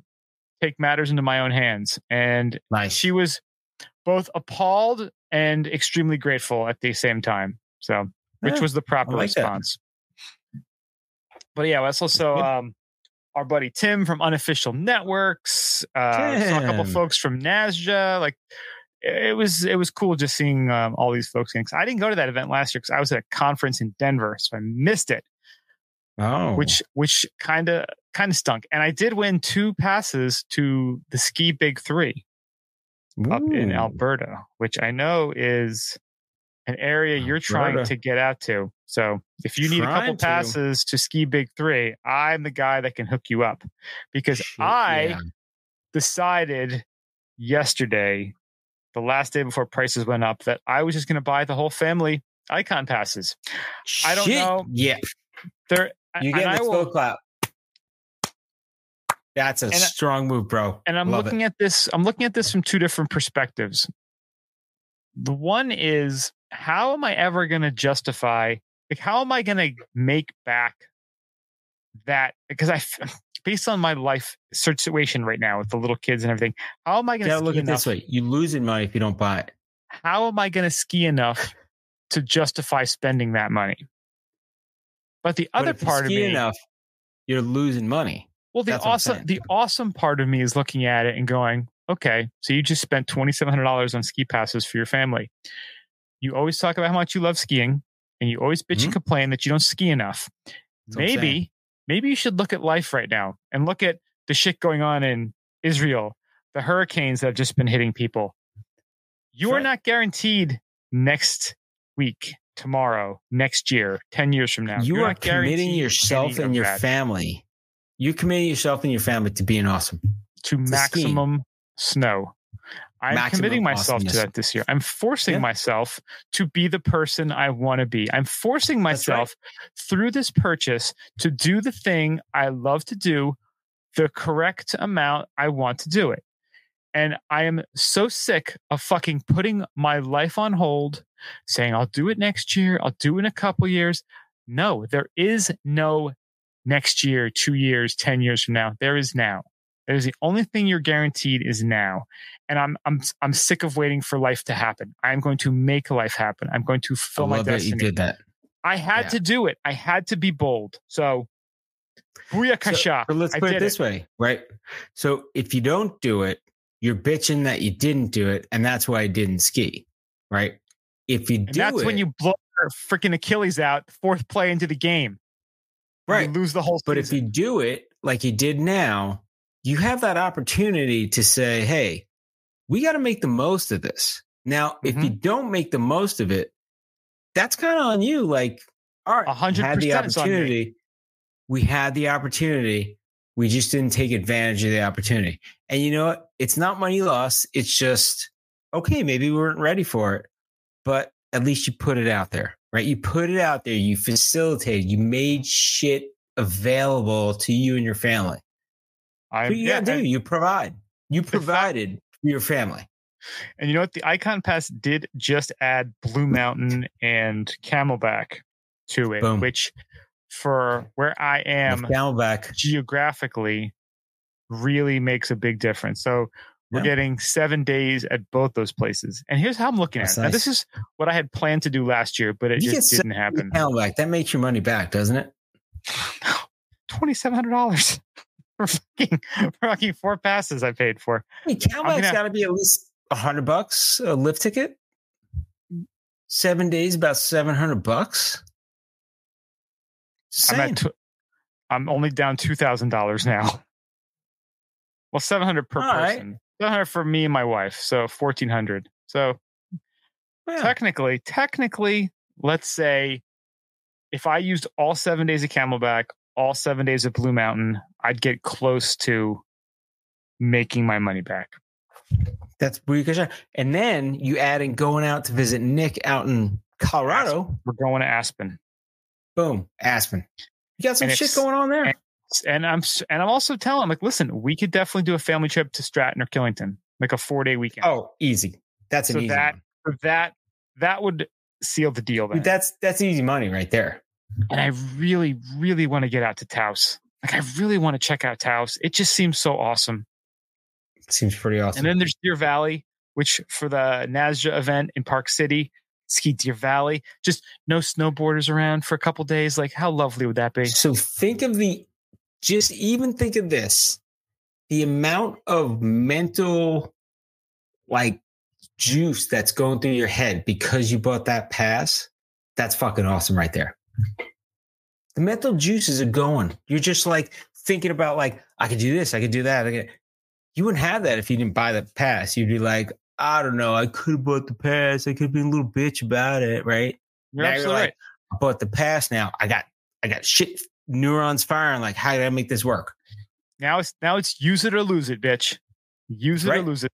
take matters into my own hands. And Nice. she was both appalled and extremely grateful at the same time. So, which Yeah, was the proper like that. response. But yeah, that's also Good. um, our buddy Tim from Unofficial Networks. Uh, saw a couple folks from NASJA. Like, it was it was cool just seeing um, all these folks. 'Cause I didn't go to that event last year because I was at a conference in Denver, so I missed it oh, which which kind of kind of stunk. And I did win two passes to the Ski Big Three up in Alberta, which I know is an area you're trying to get out to. So if you need a couple to. passes to Ski Big Three, I'm the guy that can hook you up because Shit, I yeah. decided yesterday, the last day before prices went up, that I was just going to buy the whole family Ikon passes. I don't know. Yeah, There, you get the will- clap. That's a And I- strong move, bro. and I'm Love looking it. at this I'm looking at this from two different perspectives. The one is how am I ever going to justify like how am I going to make back that because i based on my life situation right now with the little kids and everything how am I going gotta look at this way: you losing money if you don't buy it. how am I going to ski enough to justify spending that money but the But other you part of ski me enough, you're losing money. Well, the That's awesome the awesome part of me is looking at it and going, okay, so you just spent twenty seven hundred dollars on ski passes for your family. You always talk about how much you love skiing, and you always bitch and Mhm. complain that you don't ski enough. That's what I'm saying. Maybe, maybe you should look at life right now and look at the shit going on in Israel, the hurricanes that have just been hitting people. You are Right. not guaranteed next week, tomorrow, next year, ten years from now. you You're are committing yourself and your that. family. You're committing yourself and your family to being awesome. to to maximum snow. I'm Maximum committing myself to that this year. I'm forcing Yeah. myself to be the person I want to be. I'm forcing That's right. myself through this purchase to do the thing I love to do, the correct amount I want to do it. And I am so sick of fucking putting my life on hold, saying I'll do it next year, I'll do it in a couple years. No, there is no next year, two years, 10 years from now. There is now. That is the only thing you're guaranteed is now. And I'm I'm I'm sick of waiting for life to happen. I'm going to make life happen. I'm going to I fulfill my love that you destiny. did that. I had Yeah. to do it. I had to be bold. So booyakasha. So let's put it this way, right? So if you don't do it, you're bitching that you didn't do it, and that's why I didn't ski, right? If you And do that's it, when you blow your freaking Achilles out, fourth play into the game. right. You lose the whole But if you do it like you did now, you have that opportunity to say, hey, we got to make the most of this. Now, if Mm-hmm. you don't make the most of it, that's kind of on you. Like, all right, A hundred we had the percent is on me. opportunity. We had the opportunity. We just didn't take advantage of the opportunity. And you know what? It's not money lost. It's just, okay, maybe we weren't ready for it, but at least you put it out there, right? You put it out there. You facilitated, you made shit available to you and your family. I'm, you yeah, do, and you provide. You provided for your family. And you know what? The Ikon Pass did just add Blue Mountain and Camelback to it, Boom. which for where I am Camelback. geographically really makes a big difference. So we're Yeah. getting seven days at both those places. And here's how I'm looking That's at it. Now, this is what I had planned to do last year, but it You just didn't happen. Camelback. That makes your money back, doesn't it? $2,700 for fucking, for fucking four passes I paid for. I mean, Camelback's gonna- got to be at least a hundred bucks a lift ticket. Seven days, about seven hundred bucks. I'm at, tw- I'm only down $2,000 now. Well, 700 per All right. person. 700 for me and my wife. So 1400. So Yeah. technically, technically, let's say if I used all seven days of Camelback, all seven days of Blue Mountain, I'd get close to making my money back. That's. 'cause- And then you add in going out to visit Nick out in Colorado. We're going to Aspen, Boom, Aspen. You got some And shit going on there. and- and I'm and I'm also telling, I'm like, listen, we could definitely do a family trip to Stratton or Killington, like a four day weekend. oh, easy. That's an So easy. that- one. That that would seal the deal. Then. Dude, that's that's easy money right there. and I really, really want to get out to Taos. Like, I really want to check out Taos. It just seems so awesome. It Seems pretty awesome. And then there's Deer Valley, which for the NASJA event in Park City, ski Deer Valley. Just no snowboarders around for a couple days. Like, how lovely would that be? So think of the just even think of this. The amount of mental like juice that's going through your head because you bought that pass, that's fucking awesome right there. The mental juices are going. You're just like thinking about like, I could do this, I could do that. I could, you wouldn't have that if you didn't buy the pass. You'd be like, I don't know, I could have bought the pass. I could have been a little bitch about it, right? You're Now you're like, right. I bought the pass now. I got I got shit neurons firing. Like, how did I make this work? Now it's now it's use it or lose it, bitch. Use it or lose it.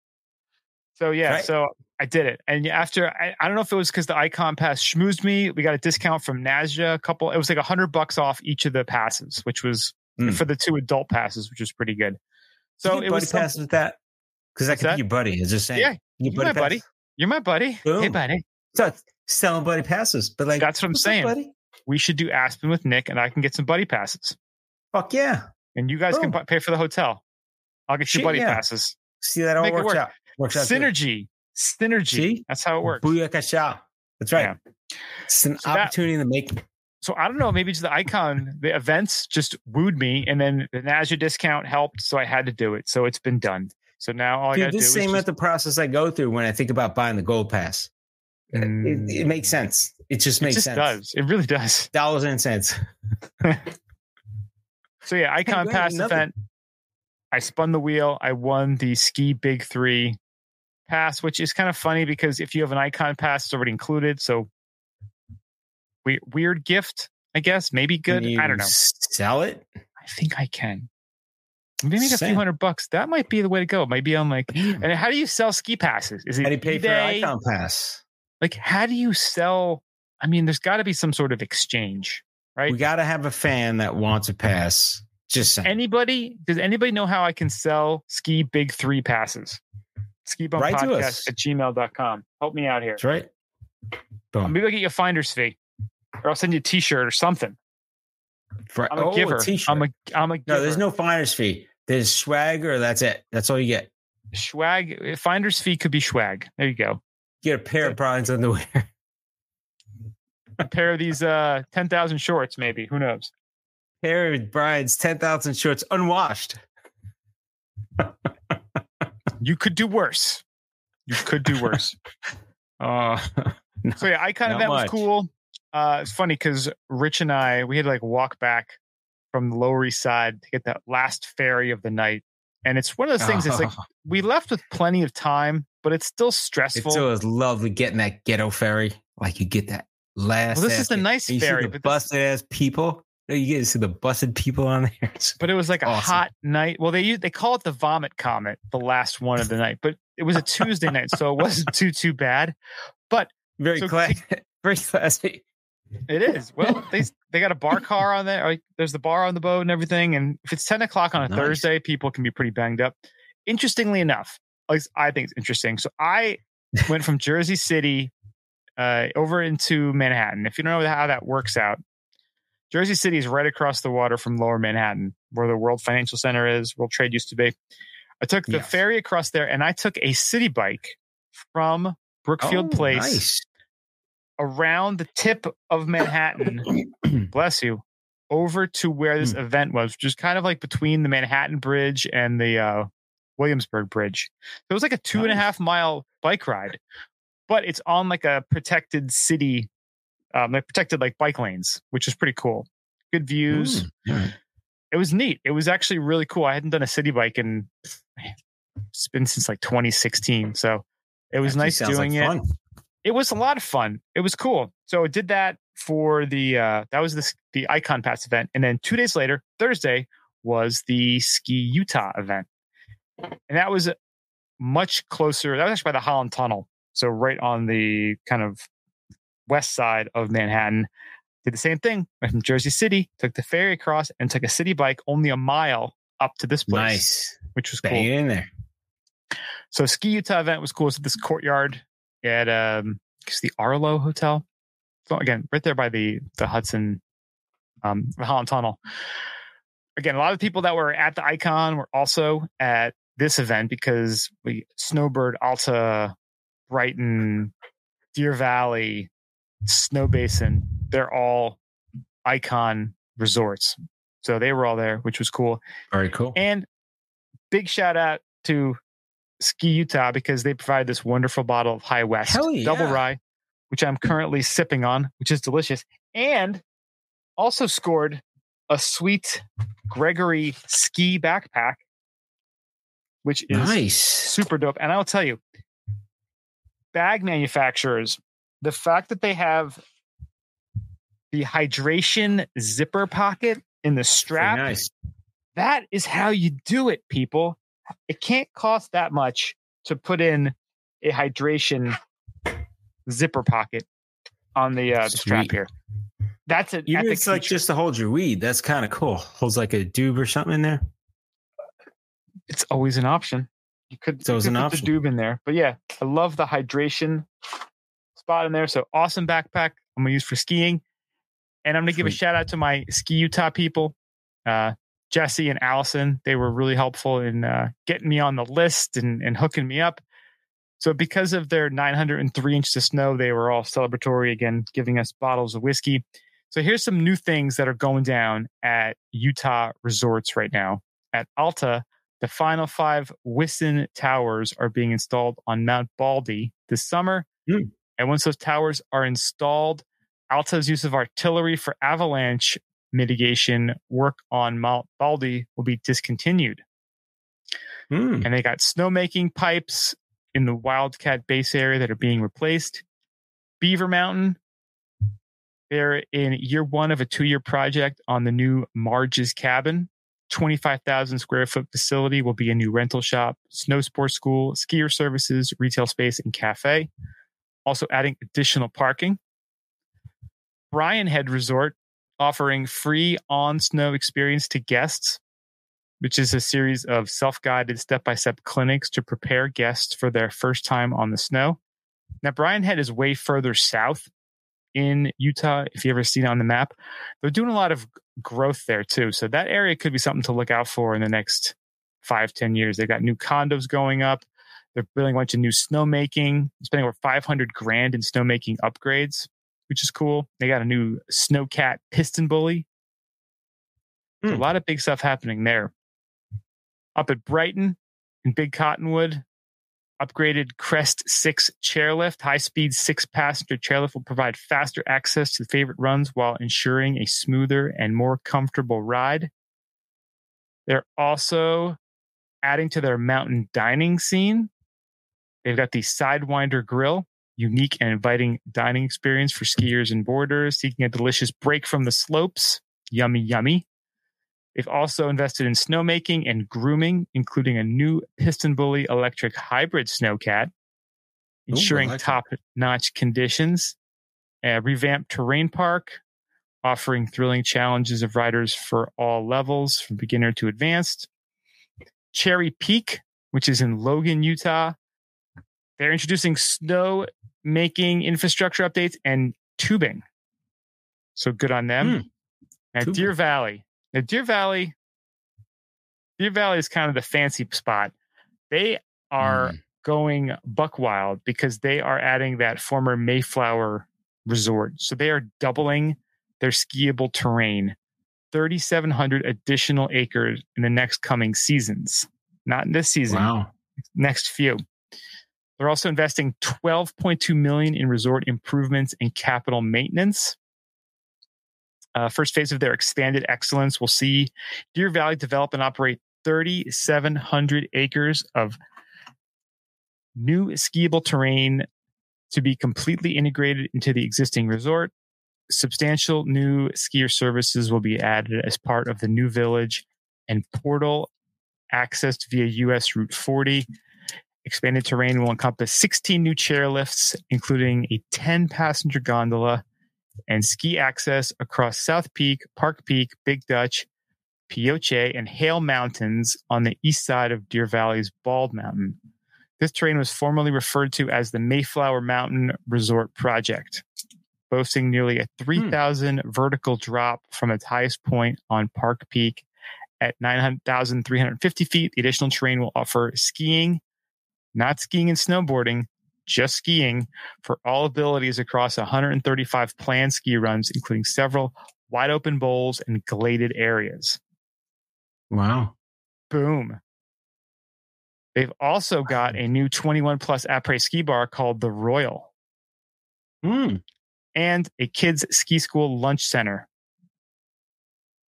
So yeah, Right. so I did it, and after I, I don't know if it was because the Ikon Pass schmoozed me. We got a discount from NASJA. A couple, it was like a hundred bucks off each of the passes, which was Mm. for the two adult passes, which was pretty good. So So you it get buddy was some- passes with that because that What's could that? be your buddy. Is just saying. Yeah, you get you're my buddy. You're my buddy. Hey, buddy. So it's selling buddy passes, but like That's what I'm what's up, saying. buddy. We should do Aspen with Nick, and I can get some buddy passes, Fuck yeah! and you guys can Boom. bu- pay for the hotel. I'll get you Shit, buddy yeah. passes. See that all Make it works work. out. Works out. good. Synergy. See? That's how it works. Booyaka chow. That's right. It's an So that- opportunity to make. so I don't know, maybe it's the Ikon, the events just wooed me, and then the NASJA discount helped, so I had to do it. So it's been done. So now all I got to do is same just, at the process I go through when I think about buying the gold pass. It- Mm. It, it makes sense. It just it makes just sense. does. It really does. Dollars and cents. So yeah, Ikon wait, pass another- event. I spun the wheel. I won the ski big three pass, which is kind of funny because if you have an Ikon pass, it's already included. So weird, weird gift, I guess. Maybe good. I don't know. Sell it. I think I can. Maybe make a few hundred bucks. That might be the way to go. Maybe I'm like, and how do you sell ski passes? Is it How do you pay for an Ikon pass? Like, how do you sell? I mean, there's got to be some sort of exchange, right? We got to have a fan that wants a pass. Just saying. anybody? Does anybody know how I can sell ski big three passes? Ski bump Write to podcast us. at gmail.com. Help me out here. That's right. Boom. Maybe I'll get you a finder's fee, or I'll send you a T-shirt or something. For- I'm a oh, giver. t-shirt. I'm a I'm a giver. no, there's no finder's fee. There's swag or That's it. That's all you get. swag. Finder's fee could be swag. There you go. Get a pair of Brian's underwear. A pair of these uh ten thousand shorts, maybe. Who knows? pair of Brian's 10,000 shorts unwashed. You could do worse. You could do worse. Uh, so yeah, Ikon Not event was much. cool. Uh, it's funny because Rich and I we had to like walk back from the Lower East Side to get that last ferry of the night, and it's one of those things. It's like Oh, we left with plenty of time, but it's still stressful. it's always lovely getting that ghetto ferry. Like you get that last. Well, this is the nice ferry, the busted ass people. You get to see the busted people on there. It's- but it was like a hot night. Well, they they call it the vomit comet, the last one of the night, but it was a Tuesday night, so it wasn't too too bad. But very So classy. Very classy. It is. Well, they they got a bar car on there. There's the bar on the boat and everything. And if it's ten o'clock on a Nice. Thursday, people can be pretty banged up. Interestingly enough, at least I think it's interesting. So I went from Jersey City uh, over into Manhattan. If you don't know how that works out, Jersey City is right across the water from Lower Manhattan, where the World Financial Center is, World Trade used to be. I took the Yes. ferry across there, and I took a city bike from Brookfield Oh, Place Nice. around the tip of Manhattan. bless you. Over to where Hmm. this event was, which is kind of like between the Manhattan Bridge and the uh, Williamsburg Bridge. So it was like a two and a half mile bike ride, but it's on like a protected city, um, like protected like bike lanes, which is pretty cool. Good views. Mm, right. It was neat. It was actually really cool. I hadn't done a city bike in it's been since like 2016, so it was nice doing like it fun. it was a lot of fun. It was cool. So I did that for the uh that was the the Ikon Pass event, and then two days later, Thursday was the Ski Utah event, and that was much closer. That was actually by the Holland Tunnel, so right on the kind of west side of Manhattan. Did the same thing. Went from Jersey City, took the ferry across, and took a city bike only a mile up to this place, Nice. which was Bang cool. in there. So Ski Utah event was cool. At this courtyard at um it's the Arlo Hotel. So again, right there by the the Hudson um the Holland Tunnel. Again, a lot of people that were at the Ikon were also at this event because we Snowbird, Alta, Brighton, Deer Valley, Snow Basin, they're all Ikon resorts. So they were all there, which was cool. Very cool. And big shout out to Ski Utah because they provide this wonderful bottle of High West yeah. double rye, which I'm currently sipping on, which is delicious. And also scored a sweet Gregory ski backpack, which is nice. super dope. And I'll tell you, bag manufacturers, the fact that they have the hydration zipper pocket in the strap nice. that is how you do it, people. It can't cost that much to put in a hydration zipper pocket on the uh, the strap here. That's it. Even it's like just to hold your weed. That's kind of cool. Holds like a doob or something in there. it's always an option. You could, It's you could an put option. the doob in there, but yeah, I love the hydration spot in there. So awesome backpack. I'm gonna use for skiing, and I'm gonna give a shout out to my ski Utah people, uh, Jesse and Allison. They were really helpful in uh, getting me on the list and, and hooking me up. So because of their 903 inches of snow, they were all celebratory again, giving us bottles of whiskey. So here's some new things that are going down at Utah resorts right now. At Alta, the final five Wyssen towers are being installed on Mount Baldy this summer. Hmm. And once those towers are installed, Alta's use of artillery for avalanche mitigation work on Mount Baldy will be discontinued. Hmm. And they got snowmaking pipes in the Wildcat base area that are being replaced. Beaver Mountain, they're in year one of a two year project on the new Marge's Cabin. 25,000 square foot facility will be a new rental shop, snow sports school, skier services, retail space, and cafe. Also adding additional parking. Brian Head Resort offering free on snow experience to guests, which is a series of self guided step by step clinics to prepare guests for their first time on the snow. Now, Brian Head is way further south in Utah. If you ever seen it on the map, they're doing a lot of growth there too. So that area could be something to look out for in the next five, ten years. They've got new condos going up. They're building a bunch of new snowmaking, spending over 500 grand in snowmaking upgrades, which is cool. They got a new snowcat PistenBully. So hmm. a lot of big stuff happening there. Up at Brighton in Big Cottonwood, upgraded Crest 6 chairlift, high speed six passenger chairlift will provide faster access to the favorite runs while ensuring a smoother and more comfortable ride. They're also adding to their mountain dining scene. They've got the Sidewinder Grill, unique and inviting dining experience for skiers and boarders seeking a delicious break from the slopes. Yummy, yummy. They've also invested in snowmaking and grooming, including a new PistenBully electric hybrid snowcat, ensuring like top notch conditions. A revamped terrain park, offering thrilling challenges of riders for all levels, from beginner to advanced. Cherry Peak, which is in Logan, Utah. They're introducing snow making infrastructure updates and tubing. So good on them. Hmm. At Tubing. Deer Valley. Now, Deer Valley, Deer Valley is kind of the fancy spot. They are Mm. going buck wild because they are adding that former Mayflower resort. So they are doubling their skiable terrain, 3,700 additional acres in the next coming seasons. Not in this season, Wow. next few. They're also investing 12.2 million in resort improvements and capital maintenance. Uh, first phase of their expanded excellence will see Deer Valley develop and operate 3,700 acres of new skiable terrain to be completely integrated into the existing resort. Substantial new skier services will be added as part of the new village and portal accessed via US Route 40. Expanded terrain will encompass 16 new chairlifts, including a 10 passenger gondola and ski access across South Peak, Park Peak, Big Dutch, Pioche, and Hale Mountains on the east side of Deer Valley's Bald Mountain. This terrain was formerly referred to as the Mayflower Mountain Resort Project, boasting nearly a hmm. 3,000 vertical drop from its highest point on Park Peak at 9,350 feet. The additional terrain will offer skiing, not skiing and snowboarding, just skiing for all abilities across 135 planned ski runs, including several wide open bowls and gladed areas. Wow. Boom. They've also got a new 21 plus après ski bar called the Royal Hmm. and a kids ski school lunch center.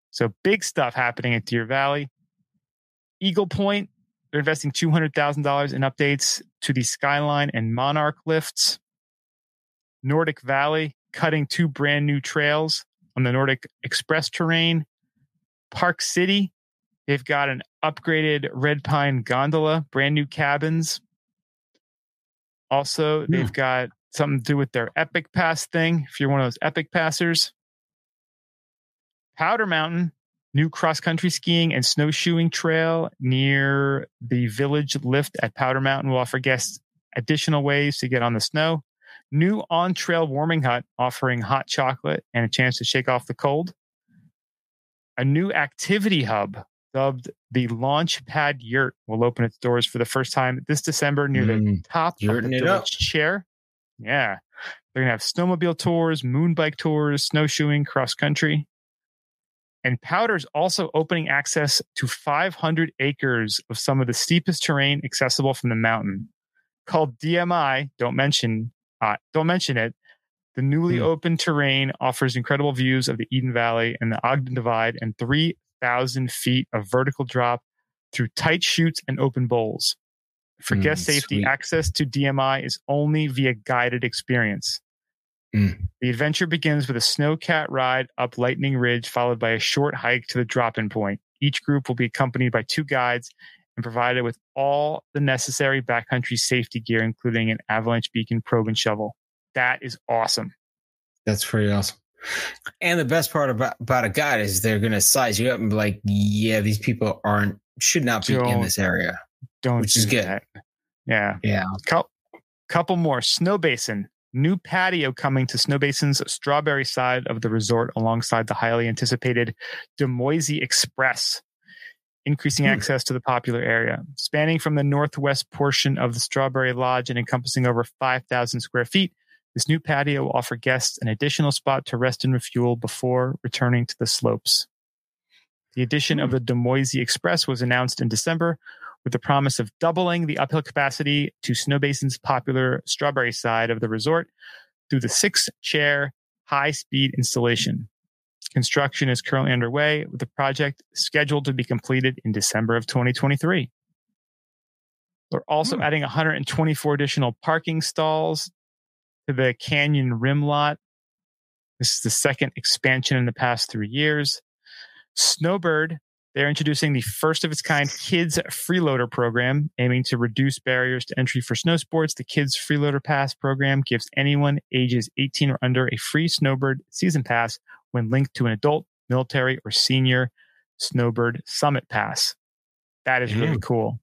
So big stuff happening at Deer Valley. Eagle Point, they're investing $200,000 in updates to the Skyline and Monarch lifts. Nordic Valley, cutting two brand new trails on the Nordic Express terrain. Park City, they've got an upgraded Red Pine gondola, brand new cabins. Also, Hmm. they've got something to do with their Epic Pass thing. If you're one of those Epic Passers, Powder Mountain, new cross country skiing and snowshoeing trail near the village lift at Powder Mountain will offer guests additional ways to get on the snow. New on trail warming hut offering hot chocolate and a chance to shake off the cold. A new activity hub dubbed the Launch Pad Yurt will open its doors for the first time this December near the Mm, top of the yurting it up. village chair. Yeah. They're going to have snowmobile tours, moon bike tours, snowshoeing, cross country. And Powder's also opening access to 500 acres of some of the steepest terrain accessible from the mountain. Called DMI, don't mention uh, don't mention it. The newly Hmm. opened terrain offers incredible views of the Eden Valley and the Ogden Divide and 3,000 feet of vertical drop through tight chutes and open bowls. For Mm, guest safety, sweet. access to DMI is only via guided experience. Mm. The adventure begins with a snowcat ride up Lightning Ridge, followed by a short hike to the drop in point. Each group will be accompanied by two guides and provided with all the necessary backcountry safety gear, including an avalanche beacon, probe, and shovel. That is awesome. That's pretty awesome. And the best part about, about a guide is they're going to size you up and be like, yeah, these people aren't, should not be in Don't- this area. Don't Which do is good. that. Yeah. Yeah. Cou- couple more. Snow Basin. New patio coming to Snow Basin's strawberry side of the resort alongside the highly anticipated Demoisy Express, increasing Hmm. access to the popular area. Spanning from the northwest portion of the Strawberry Lodge and encompassing over 5,000 square feet, this new patio will offer guests an additional spot to rest and refuel before returning to the slopes. The addition of the Demoisy Express was announced in December with the promise of doubling the uphill capacity to Snow Basin's popular strawberry side of the resort through the six chair high speed installation. Construction is currently underway with the project scheduled to be completed in December of 2023. They're also Hmm. adding 124 additional parking stalls to the Canyon Rim lot. This is the second expansion in the past three years. Snowbird, they're introducing the first of its kind kids freeloader program, aiming to reduce barriers to entry for snow sports. The Kids Freeloader Pass program gives anyone ages 18 or under a free Snowbird season pass when linked to an adult, military, or senior Snowbird Summit Pass. That is really cool.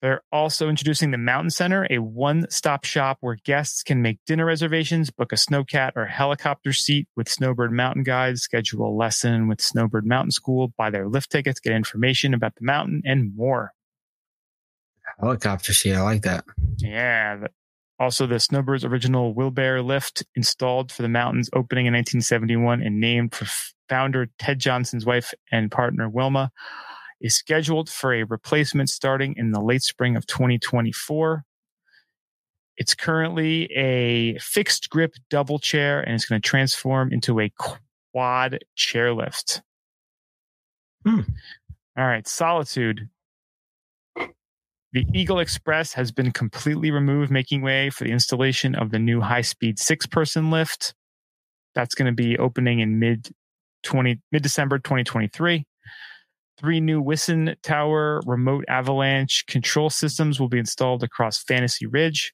They're also introducing the Mountain Center, a one stop shop where guests can make dinner reservations, book a snowcat or helicopter seat with Snowbird Mountain Guides, schedule a lesson with Snowbird Mountain School, buy their lift tickets, get information about the mountain, and more. Helicopter seat. I like that. Yeah. Also, the Snowbird's original Wilbere lift installed for the mountains opening in 1971 and named for founder Ted Johnson's wife and partner Wilma is scheduled for a replacement starting in the late spring of 2024. It's currently a fixed grip double chair and it's going to transform into a quad chairlift. Hmm. All right, Solitude. The Eagle Express has been completely removed, making way for the installation of the new high speed six person lift. That's going to be opening in mid 20 mid December 2023. Three new Wyssen Tower remote avalanche control systems will be installed across Fantasy Ridge.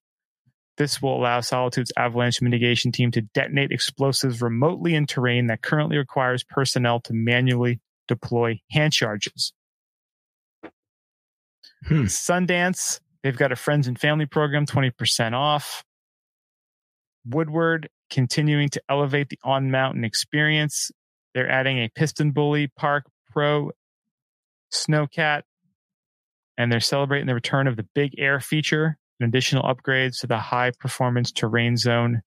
This will allow Solitude's avalanche mitigation team to detonate explosives remotely in terrain that currently requires personnel to manually deploy hand charges. Hmm. Sundance, they've got a friends and family program, 20% off. Woodward continuing to elevate the on mountain experience. They're adding a PistenBully Park Pro Snowcat, and they're celebrating the return of the Big Air feature and additional upgrades to the high performance terrain zone,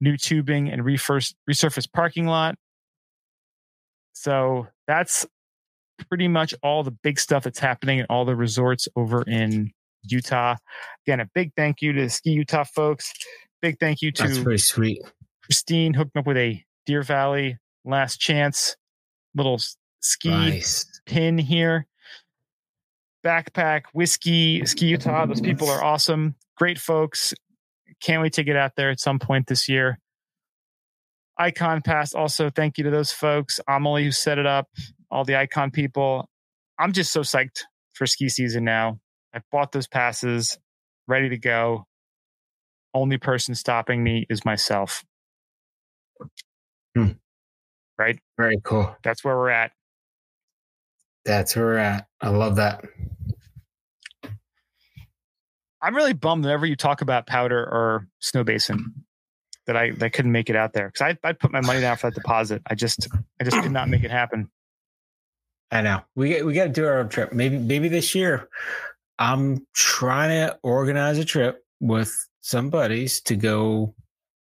new tubing, and resurfaced parking lot. So that's pretty much all the big stuff that's happening at all the resorts over in Utah. Again, a big thank you to the Ski Utah folks. Big thank you to That's pretty sweet. Christine hooking up with a Deer Valley last chance little ski Nice. pin here. Backpack, whiskey, ski Utah. Those people are awesome. Great folks. Can't wait to get out there at some point this year. Ikon Pass, also thank you to those folks. Amelie who set it up, all the Ikon people. I'm just so psyched for ski season now. I bought those passes, ready to go. Only person stopping me is myself. Hmm. Right? Very cool. That's where we're at. That's where we're at. I love that. I'm really bummed whenever you talk about powder or snow basin that I that I couldn't make it out there because I I put my money down for that deposit. I just I just could not make it happen. I know. We we got to do our own trip. Maybe maybe this year. I'm trying to organize a trip with some buddies to go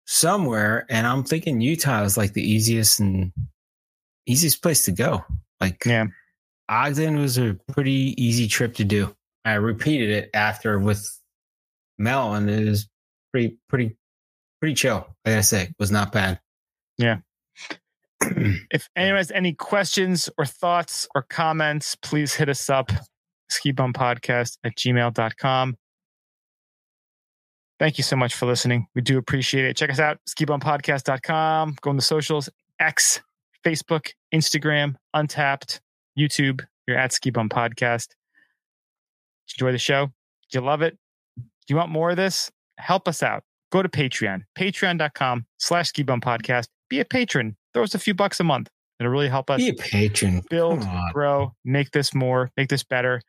somewhere, and I'm thinking Utah is like the easiest and easiest place to go. Like Yeah. Ogden was a pretty easy trip to do. I repeated it after with Mel, and it was pretty pretty pretty chill. I gotta say, it was not bad. Yeah. If anyone has any questions or thoughts or comments, please hit us up, skibumpodcast at gmail.com. Thank you so much for listening. We do appreciate it. Check us out, skibumpodcast.com. Go on the socials, X, Facebook, Instagram, Untappd, YouTube. You're at Ski Bum Podcast. Enjoy the show? Do you love it? Do you want more of this? Help us out. Go to Patreon, patreon.com slash Ski Bum Podcast. Be a patron. Throw us a few bucks a month. It'll really help us Be a patron. build, grow, make this more, make this better,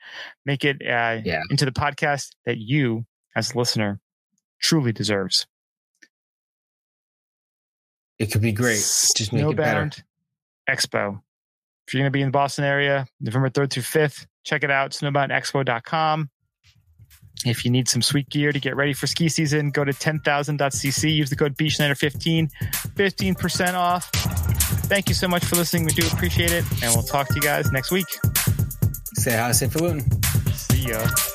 make it uh, Yeah. into the podcast that you, as a listener, truly deserves. It could be great. Just make it better. Expo. If you're going to be in the Boston area, November 3rd through 5th, check it out, snowboundexpo.com. If you need some sweet gear to get ready for ski season, go to 10,000.cc. Use the code BSCHNEIDER15, 15% off. Thank you so much for listening. We do appreciate it. And we'll talk to you guys next week. Say hi, say falutin. See ya.